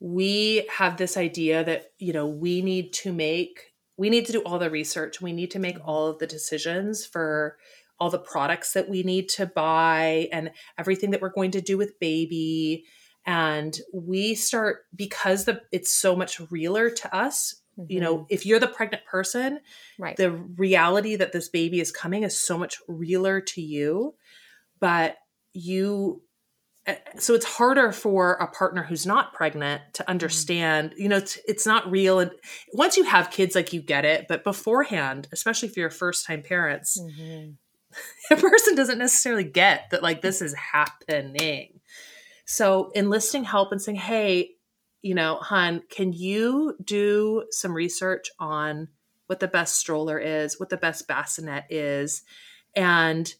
we have this idea that you know we need to make we need to do all the research we need to make all of the decisions for all the products that we need to buy and everything that we're going to do with baby and we start because the it's so much realer to us you know if you're the pregnant person Mm-hmm. right. the reality that this baby is coming is so much realer to you but you so it's harder for a partner who's not pregnant to understand you know it's, it's not real and once you have kids like you get it but beforehand especially if you're first time parents Mhm. (laughs) a person doesn't necessarily get that like this is happening. So enlisting help and saying hey you know hun can you do some research on what the best stroller is what the best bassinet is? And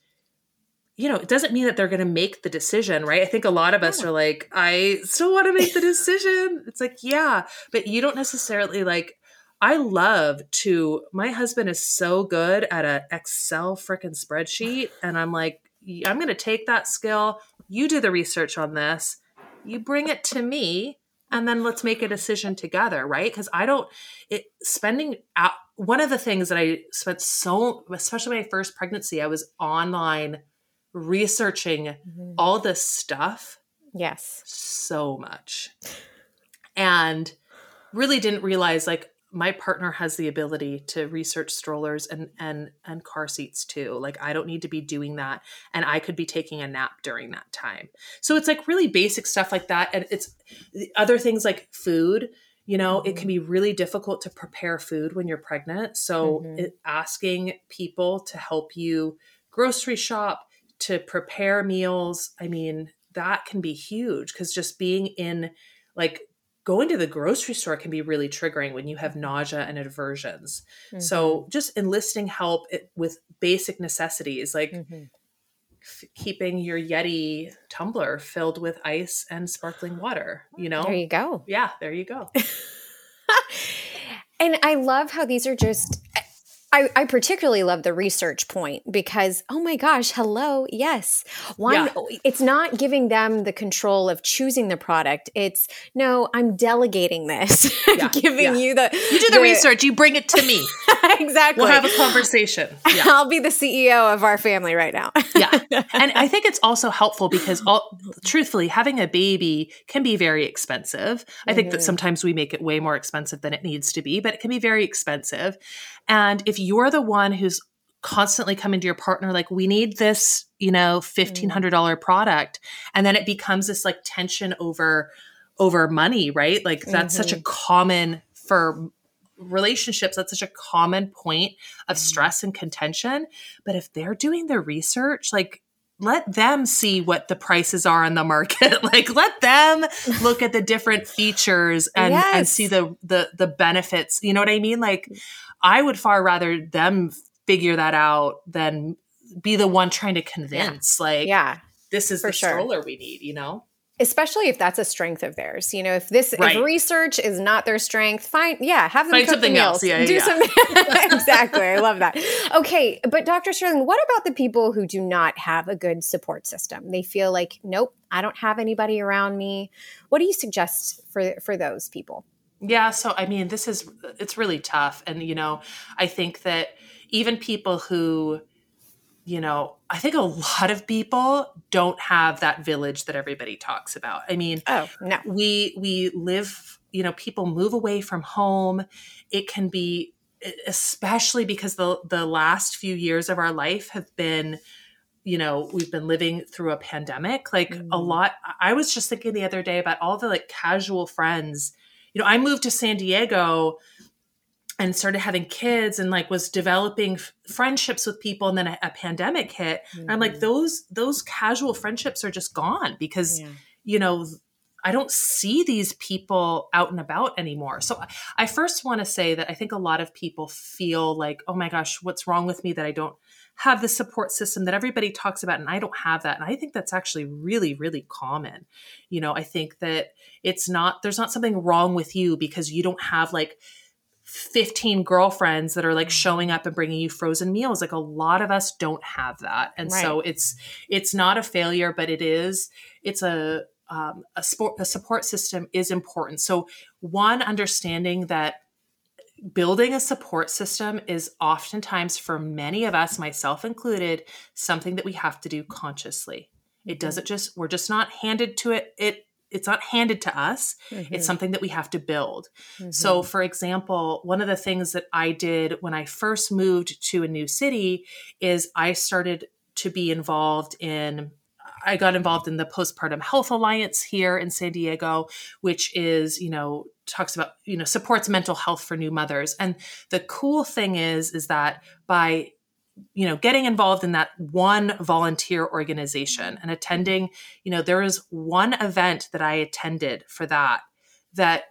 you know it doesn't mean that they're going to make the decision right i think a lot of us Yeah. are like i still want to make the decision it's like yeah but you don't necessarily like I love to. My husband is so good at a Excel freaking spreadsheet, (sighs) and I'm like, I'm going to take that skill. You do the research on this. You bring it to me, and then let's make a decision together, right? Because I don't. It spending out. One of the things that I spent so, especially my first pregnancy, I was online researching Mhm. all this stuff Yes. so much and really didn't realize like my partner has the ability to research strollers and and and car seats too like i don't need to be doing that and i could be taking a nap during that time so it's like really basic stuff like that and it's other things like food you know it can be really difficult to prepare food when you're pregnant so Mhm. it, asking people to help you grocery shop to prepare meals i mean that can be huge because just being in like going to the grocery store can be really triggering when you have nausea and aversions so just enlisting help with basic necessities like Mhm. f- keeping your yeti tumbler filled with ice and sparkling water you know there you go. yeah there you go (laughs) And I love how these are just. I, I particularly love the research point because, oh my gosh, hello, yes. One, Yeah. it's not giving them the control of choosing the product. It's no, I'm delegating this, (laughs) Yeah, giving yeah. you the you do the research you bring it to me (laughs) (laughs) exactly. we'll have a conversation. (laughs) Yeah. I'll be the CEO of our family right now. (laughs) yeah. And i think it's also helpful because all truthfully having a baby can be very expensive. I think that Mhm. sometimes we make it way more expensive than it needs to be but it can be very expensive. And if you're the one who's constantly coming to your partner like we need this you know $1500 product and then it becomes this like tension over over money right? Like that's such a common for relationships that's such a common point of mm-hmm. stress and contention. But if they're doing the research like let them see what the prices are on the market. (laughs) Like let them look at the different (laughs) features and and see the the the benefits. You know what i mean? Like i would far rather them figure that out than be the one trying to convince like yeah. this is for the sure. stroller we need you know Especially if that's a strength of theirs. You know, if this Right. if research is not their strength, fine. Yeah, have them Find cook something else. meals. Yeah, yeah, Do yeah. something. (laughs) exactly. I love that. Okay, but Dr. Sterling, what about the people who do not have a good support system? They feel like, nope, I don't have anybody around me. What do you suggest for for those people? Yeah, so I mean, this is it's really tough and you know, I think that even people who you know, I think a lot of people don't have that village that everybody talks about. I mean, Oh, no. we we live, you know, people move away from home. It can be especially because the the last few years of our life have been you know we've been living through a pandemic like Mm. a lot i was just thinking the other day about all the like casual friends you know i moved to san diego and started having kids and like was developing f- friendships with people and then a, a pandemic hit and i'm like Mhm. those those casual friendships are just gone because Yeah. you know i don't see these people out and about anymore so I- i first want to say that i think a lot of people feel like oh my gosh what's wrong with me that i don't have the support system that everybody talks about and i don't have that and i think that's actually really really common you know i think that it's not there's not something wrong with you because you don't have like 15 girlfriends that are like showing up and bringing you frozen meals. Like a lot of us don't have that. And so it's it's not a failure but it is it's a um, a sport a support system is important. So one understanding that building a support system is oftentimes for many of us myself included something that we have to do consciously. It doesn't just we're just not handed to it it it's not handed to us Mm-hmm. it's something that we have to build so, for example, one of the things that I did when I first moved to a new city is I started to be involved in. I got involved in the Postpartum Health Alliance here in San Diego, which is, you know, talks about, you know, supports mental health for new mothers. And the cool thing is, is that by you know getting involved in that one volunteer organization and attending you know there was one event that i attended for that that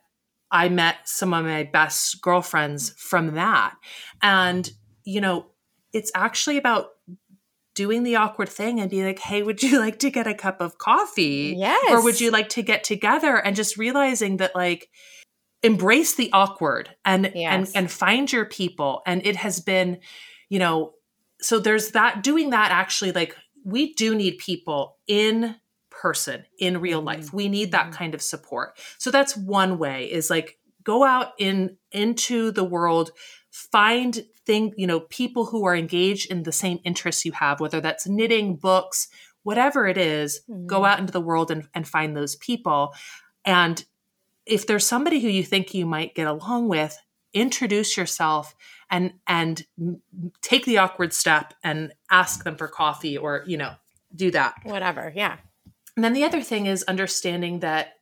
I met some of my best girlfriends from that. And, you know, it's actually about doing the awkward thing and be like, hey, would you (laughs) like to get a cup of coffee? Yes. Or would you like to get together and just realizing that, like, embrace the awkward and Yes. and and find your people and it has been you know so there's that doing that actually like we do need people in person in real Mhm. life we need that Mhm. kind of support so that's one way is like go out in into the world find thing you know people who are engaged in the same interests you have whether that's knitting books whatever it is, go Mhm. out into the world and, and find those people and if there's somebody who you think you might get along with introduce yourself and and take the awkward step and ask them for coffee or you know do that Whatever. Yeah. and then the other thing is understanding that,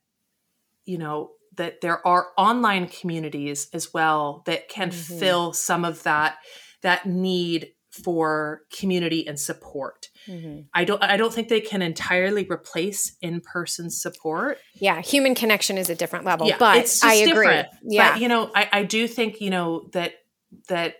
you know, that there are online communities as well that can Mhm. fill some of that that need for community and support. Mhm. I don't I don't think they can entirely replace in-person support. Yeah. Human connection is a different level, Yeah, but I agree. Yeah. But you know, I, I do think, you know, that that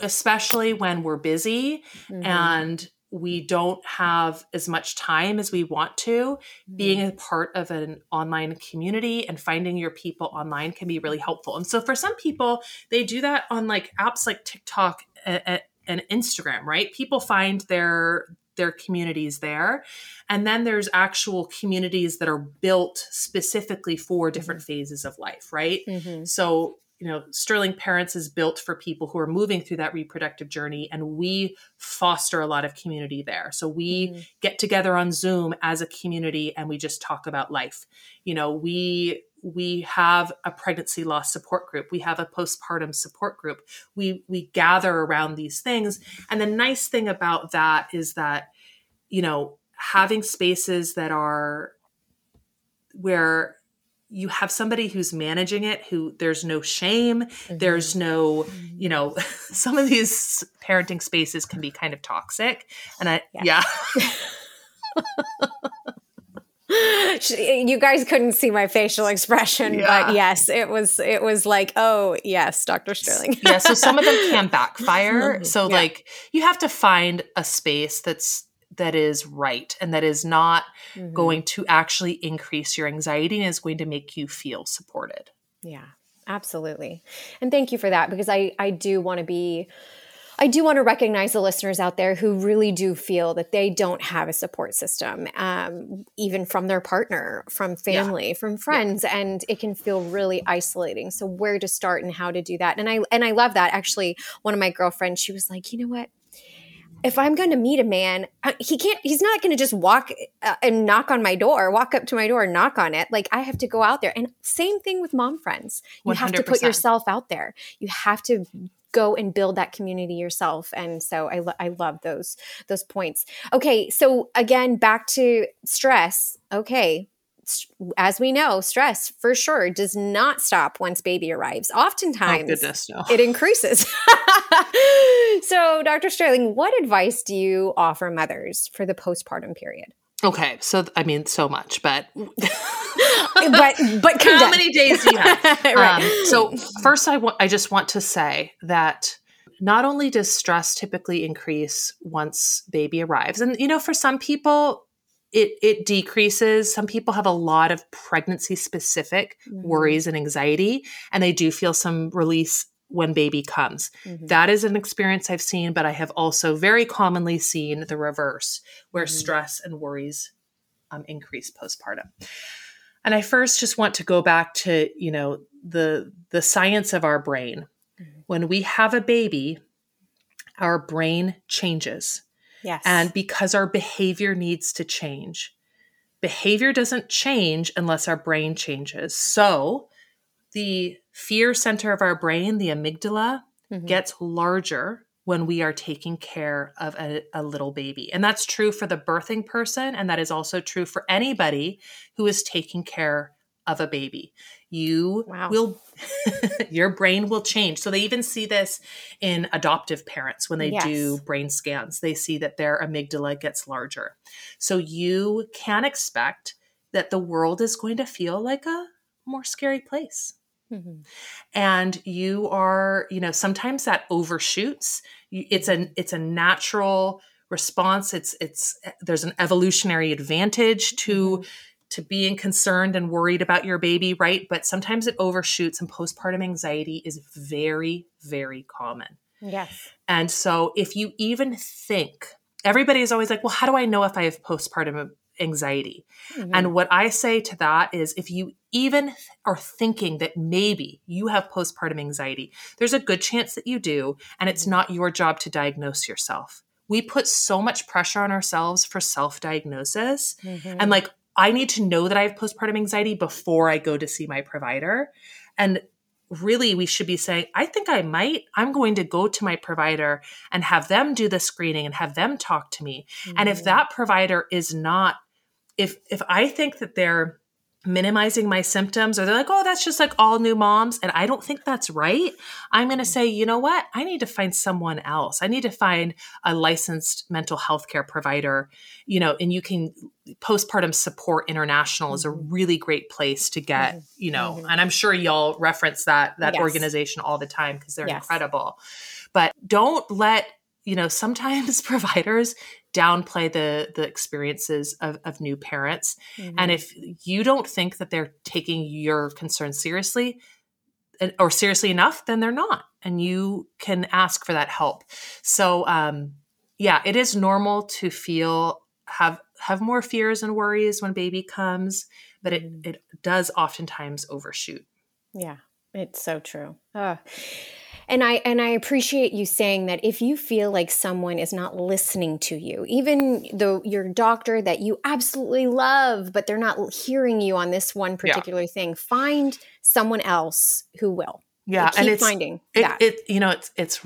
especially when we're busy Mhm. and we don't have as much time as we want to Mm-hmm. being a part of an online community and finding your people online can be really helpful. And so for some people, they do that on like apps like TikTok and Instagram, right? People find their their communities there. And then there's actual communities that are built specifically for different phases of life, right? Mhm. So, you know, Sterling Parents is built for people who are moving through that reproductive journey, and we foster a lot of community there. So we Mhm. get together on Zoom as a community and we just talk about life. You know, we we have a pregnancy loss support group. We have a postpartum support group. We we gather around these things. And the nice thing about that is that, you know, having spaces that are where you have somebody who's managing it who there's no shame Mhm. there's no you know (laughs) some of these parenting spaces can be kind of toxic and i Yeah. yeah, (laughs) you guys couldn't see my facial expression Yeah. but yes it was it was like oh yes dr sterling yeah so some of them can (laughs) backfire Mhm. so Yeah. like you have to find a space that's that is right and that is not Mhm. going to actually increase your anxiety and is going to make you feel supported yeah absolutely and thank you for that because i i do want to be I do want to recognize the listeners out there who really do feel that they don't have a support system, um, even from their partner, from family, from friends, and it can feel really isolating. So, where to start and how to do that? And I and I love that. Actually, one of my girlfriends, she was like, you know what? If I'm going to meet a man, he can't. He's not going to just walk uh, and knock on my door, walk up to my door, and knock on it. Like I have to go out there. And same thing with mom friends. You have to put yourself out there. You have to go and build that community yourself. And so I, lo- I love those those points. Okay, so again, back to stress. Okay, as we know, stress for sure does not stop once baby arrives. Oftentimes, oh, goodness, no. it increases. (laughs) (laughs) so, Dr. Sterling, what advice do you offer mothers for the postpartum period? Okay, so I mean, so much, but (laughs) but but how many days do you have? (laughs) right. Um, so first, I want I just want to say that not only does stress typically increase once baby arrives, and you know, for some people it it decreases. Some people have a lot of pregnancy specific mm-hmm. worries and anxiety, and they do feel some release when baby comes. Mm-hmm. That is an experience I've seen, but I have also very commonly seen the reverse, where mm-hmm. stress and worries um, increase postpartum. And I first just want to go back to you know the the science of our brain. Mm-hmm. When we have a baby, our brain changes. Yes. And because our behavior needs to change. Behavior doesn't change unless our brain changes. So the fear center of our brain, the amygdala, mm-hmm. gets larger when we are taking care of a, a, little baby. And that's true for the birthing person. And that is also true for anybody who is taking care of a baby. You wow. will, (laughs) your brain will change. So they even see this in adoptive parents when they yes. do brain scans. They see that their amygdala gets larger. So you can expect that the world is going to feel like a more scary place. Mm-hmm. And you are, you know, sometimes that overshoots. It's a it's a natural response. It's it's there's an evolutionary advantage to mm-hmm. to being concerned and worried about your baby, right? But sometimes it overshoots, and postpartum anxiety is very very common. Yes. And so if you even think everybody is always like, well, how do I know if I have postpartum anxiety. Mm-hmm. And what I say to that is if you even are thinking that maybe you have postpartum anxiety, there's a good chance that you do, and it's mm-hmm. not your job to diagnose yourself. We put so much pressure on ourselves for self diagnosis. Mm-hmm. And like, I need to know that I have postpartum anxiety before I go to see my provider. And really we should be saying i think i might i'm going to go to my provider and have them do the screening and have them talk to me mm-hmm. and if mm-hmm. that provider is not if if I think that they're minimizing my symptoms or they're like, oh, that's just like all new moms. And I don't think that's right. I'm going to say, you know what? I need to find someone else. I need to find a licensed mental health care provider, you know, and you can postpartum support international is a mm-hmm. really great place to get, mm-hmm. you know, mm-hmm. and I'm sure y'all reference that, that yes. organization all the time because they're yes. incredible, but don't let, you know, sometimes (laughs) providers downplay the the experiences of, of new parents. Mm-hmm. and if you don't think that they're taking your concerns seriously or seriously enough then they're not and you can ask for that help. So um yeah it is normal to feel have have more fears and worries when baby comes but it mm-hmm. it does oftentimes overshoot. Yeah it's so true. Uh, and i and i appreciate you saying that if you feel like someone is not listening to you even though your doctor that you absolutely love but they're not hearing you on this one particular yeah. thing find someone else who will yeah and it's finding it, that. it you know it's it's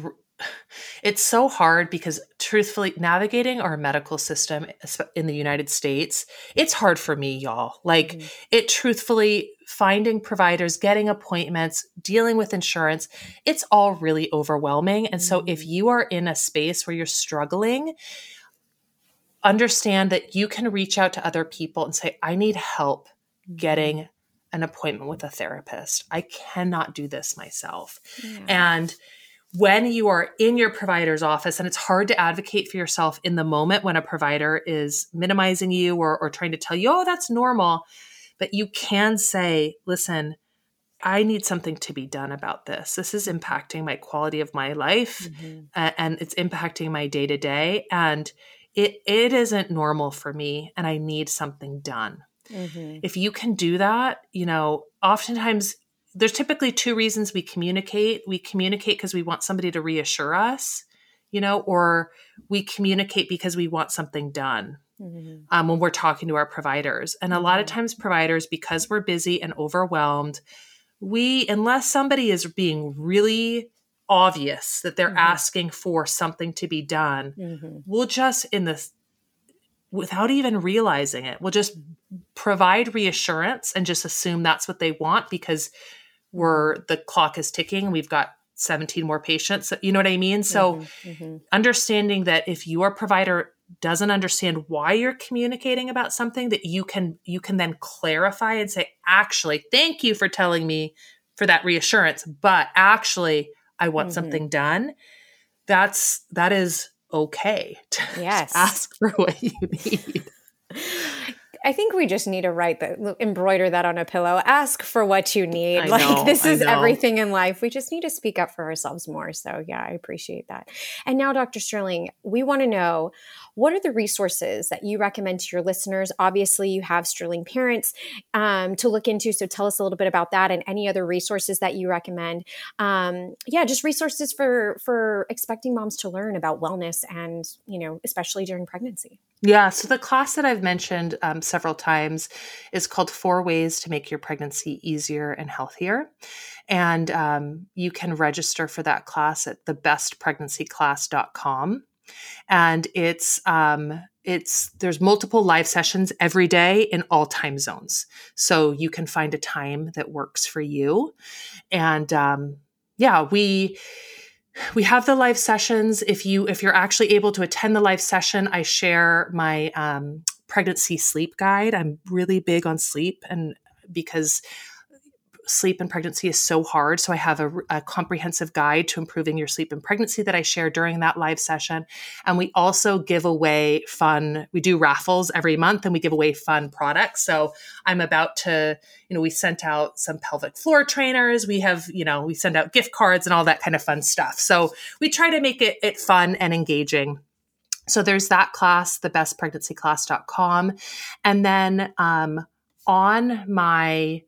it's so hard because truthfully navigating our medical system in the united states it's hard for me y'all like mm-hmm. it truthfully finding providers getting appointments dealing with insurance it's all really overwhelming and so if mm-hmm. you are in a space where you're struggling understand that you can reach out to other people and say i need help mm-hmm. getting an appointment with a therapist i cannot do this myself yeah. and when you are in your provider's office and it's hard to advocate for yourself in the moment when a provider is minimizing you or, or trying to tell you oh that's normal but you can say listen i need something to be done about this this is impacting my quality of my life mm-hmm. and it's impacting my day to day and it it isn't normal for me and i need something done mm-hmm. if you can do that you know oftentimes there's typically two reasons we communicate. We communicate because we want somebody to reassure us, you know, or we communicate because we want something done mm-hmm. um, when we're talking to our providers. And a lot of mm-hmm. times, providers, because we're busy and overwhelmed, we, unless somebody is being really obvious that they're Mhm. asking for something to be done, Mm-hmm. we'll just in this without even realizing it, we'll just provide reassurance and just assume that's what they want because we're the clock is ticking. We've got 17 more patients. You know what I mean? So Mhm. understanding that if your provider doesn't understand why you're communicating about something that you can you can then clarify and say actually thank you for telling me for that reassurance but actually i want Mhm. something done that's that is okay to (laughs) Yes. ask for (laughs) what you need (laughs) I think we just need to write that, embroider that on a pillow. Ask for what you need. I like know, this I is know. everything in life. We just need to speak up for ourselves more. So yeah, I appreciate that. And now, Dr. Sterling, we want to know what are the resources that you recommend to your listeners? Obviously, you have Sterling Parents um, to look into. So tell us a little bit about that and any other resources that you recommend. Um, yeah, just resources for for expecting moms to learn about wellness and you know, especially during pregnancy. Yeah, so the class that I've mentioned um, several times is called Four Ways to Make Your Pregnancy Easier and Healthier. And um, you can register for that class at thebestpregnancyclass.com. And it's, um, it's there's multiple live sessions every day in all time zones so you can find a time that works for you and um, yeah we we have the live sessions. If you if you're actually able to attend the live session i share my um, pregnancy sleep guide. I'm really big on sleep and because sleep and pregnancy is so hard so i have a, a comprehensive guide to improving your sleep and pregnancy that i share during that live session. And we also give away fun we do raffles every month and we give away fun products. So i'm about to you know we sent out some pelvic floor trainers. We have you know we send out gift cards and all that kind of fun stuff. So we try to make it, it fun and engaging. So there's that class the bestpregnancyclass.com and then um, on my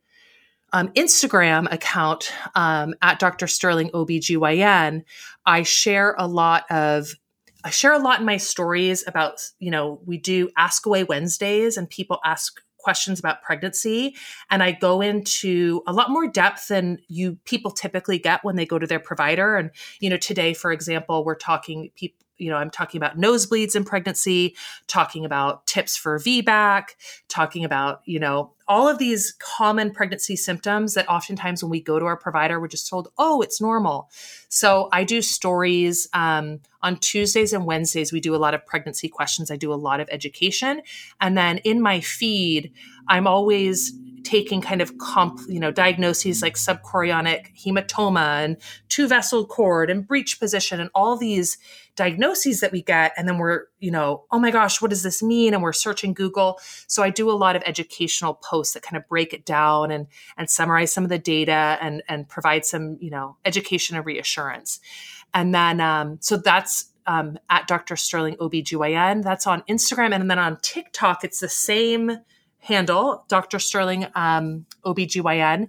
um, Instagram account um, at Dr. Sterling OBGYN, I share a lot of I share a lot in my stories about, you know, we do Ask Away Wednesdays and people ask questions about pregnancy and I go into a lot more depth than you people typically get when they go to their provider and you know today for example we're talking people you know, I'm talking about nosebleeds in pregnancy, talking about tips for VBAC, talking about, you know, all of these common pregnancy symptoms that oftentimes when we go to our provider, we're just told, oh, it's normal. So I do stories um, on Tuesdays and Wednesdays. We do a lot of pregnancy questions. I do a lot of education. And then in my feed, I'm always taking kind of comp, you know, diagnoses like subchorionic hematoma and two vessel cord and breech position and all these diagnoses that we get. And then we're, you know, oh my gosh, what does this mean? And we're searching Google. So I do a lot of educational posts that kind of break it down and and summarize some of the data and and provide some, you know, education and reassurance. And then um, so that's um, at Dr. Sterling OBGYN. That's on Instagram. And then on TikTok, it's the same handle, Dr. Sterling um, OBGYN.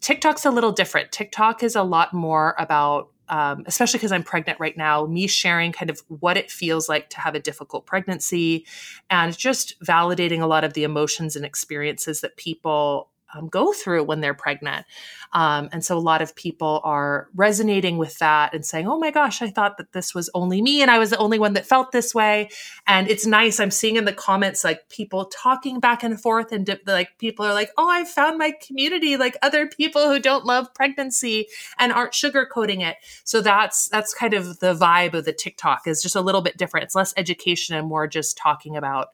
TikTok's a little different. TikTok is a lot more about, um, especially because I'm pregnant right now, me sharing kind of what it feels like to have a difficult pregnancy and just validating a lot of the emotions and experiences that people um, go through when they're pregnant. Um, and so a lot of people are resonating with that and saying, oh my gosh, I thought that this was only me and I was the only one that felt this way. And it's nice. I'm seeing in the comments like people talking back and forth, and di- like people are like, oh, I found my community, like other people who don't love pregnancy and aren't sugarcoating it. So that's that's kind of the vibe of the TikTok is just a little bit different. It's less education and more just talking about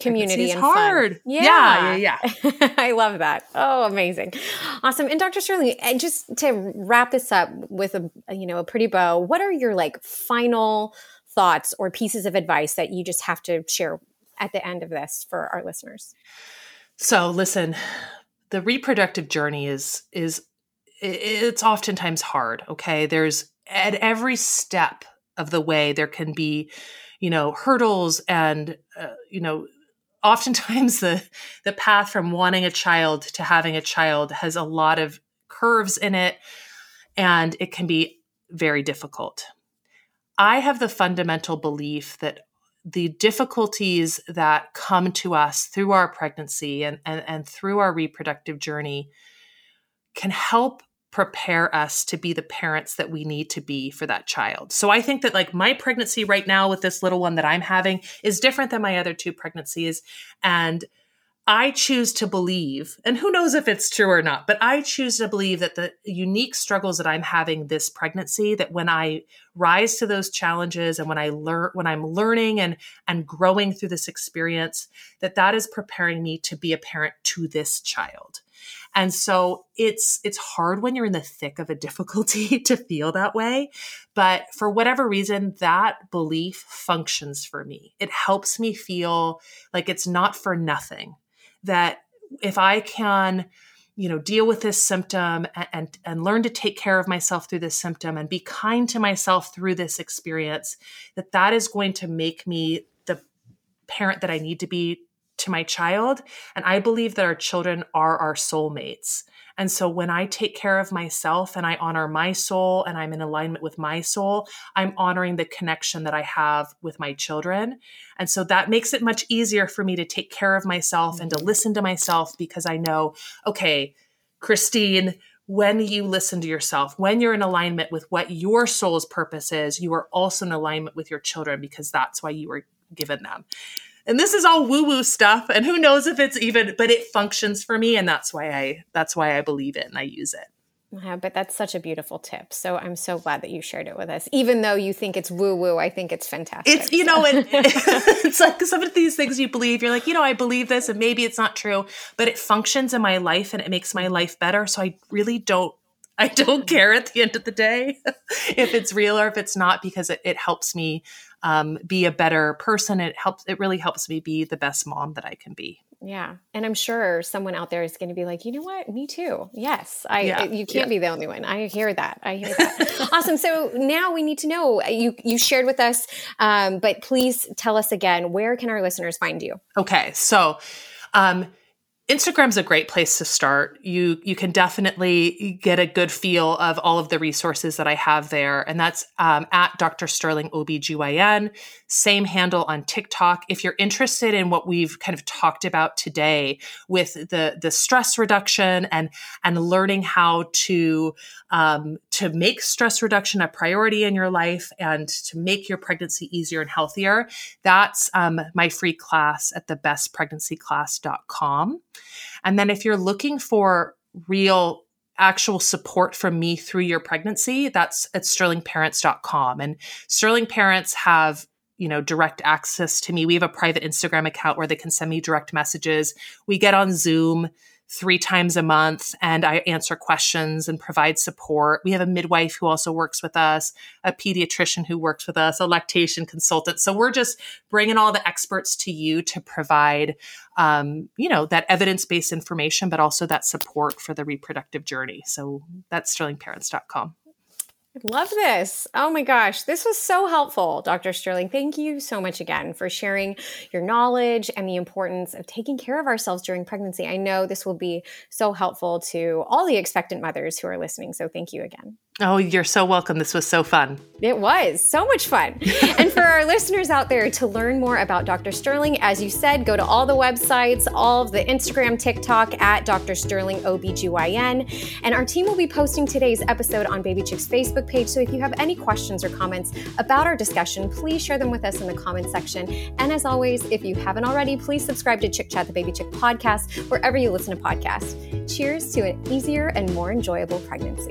community and fun. hard. Yeah, yeah, (laughs) yeah. I love that. Oh, amazing, awesome. And Dr. Sterling, and just to wrap this up with a you know a pretty bow, what are your like final thoughts or pieces of advice that you just have to share at the end of this for our listeners? So listen, the reproductive journey is is it's oftentimes hard, okay? There's at every step of the way there can be, you know, hurdles and uh, you know, oftentimes the the path from wanting a child to having a child has a lot of curves in it and it can be very difficult. I have the fundamental belief that the difficulties that come to us through our pregnancy and, and, and through our reproductive journey can help prepare us to be the parents that we need to be for that child. So I think that like my pregnancy right now with this little one that I'm having is different than my other two pregnancies and I choose to believe, and who knows if it's true or not, but I choose to believe that the unique struggles that I'm having this pregnancy, that when I rise to those challenges and when I learn, when I'm learning and and growing through this experience, that that is preparing me to be a parent to this child. And so it's it's hard when you're in the thick of a difficulty (laughs) to feel that way, but for whatever reason that belief functions for me. It helps me feel like it's not for nothing that if I can, you know, deal with this symptom and, and, and learn to take care of myself through this symptom and be kind to myself through this experience, that that is going to make me the parent that I need to be to my child. And I believe that our children are our soulmates. And so when I take care of myself and I honor my soul and I'm in alignment with my soul, I'm honoring the connection that I have with my children. And so that makes it much easier for me to take care of myself and to listen to myself because I know, okay, Christine, when you listen to yourself, when you're in alignment with what your soul's purpose is, you are also in alignment with your children because that's why you were given them. And this is all woo woo stuff, and who knows if it's even, but it functions for me, and that's why I that's why I believe it and I use it. Yeah, but that's such a beautiful tip. So I'm so glad that you shared it with us. Even though you think it's woo woo, I think it's fantastic. It's, you know, it, (laughs) (laughs) it's like some of these things you believe, you're like, you know, I believe this and maybe it's not true, but it functions in my life and it makes my life better. So I really don't, I don't (laughs) care at the end of the day if it's real or if it's not because it, it helps me um, be a better person. It helps. It really helps me be the best mom that I can be. Yeah, and I'm sure someone out there is going to be like, you know what, me too. Yes, I. Yeah. You can't yeah. be the only one. I hear that. I hear that. (laughs) awesome. So now we need to know. You you shared with us, um, but please tell us again. Where can our listeners find you? Okay, so. Um, Instagram's a great place to start. You you can definitely get a good feel of all of the resources that I have there, and that's um, at Dr. Sterling OBGYN. Same handle on TikTok. If you're interested in what we've kind of talked about today with the the stress reduction and and learning how to um, to make stress reduction a priority in your life and to make your pregnancy easier and healthier, that's um, my free class at thebestpregnancyclass.com. And then if you're looking for real actual support from me through your pregnancy, that's at sterlingparents.com. And Sterling Parents have you know direct access to me. We have a private instagram account where they can send me direct messages. We get on zoom three times a month and I answer questions and provide support. We have a midwife who also works with us, a pediatrician who works with us, a lactation consultant. So we're just bringing all the experts to you to provide, um, you know, that evidence based information, but also that support for the reproductive journey. So that's sterlingparents.com. I love this. Oh my gosh. This was so helpful, Dr. Sterling. Thank you so much again for sharing your knowledge and the importance of taking care of ourselves during pregnancy. I know this will be so helpful to all the expectant mothers who are listening. So thank you again. Oh, you're so welcome. This was so fun. It was so much fun. (laughs) and for our listeners out there to learn more about Dr. Sterling, as you said, go to all the websites, all of the Instagram, TikTok at Dr. Sterling OBGYN. And our team will be posting today's episode on Baby Chick's Facebook page. So if you have any questions or comments about our discussion, please share them with us in the comments section. And as always, if you haven't already, please subscribe to Chick Chat, the Baby Chick podcast, wherever you listen to podcasts. Cheers to an easier and more enjoyable pregnancy.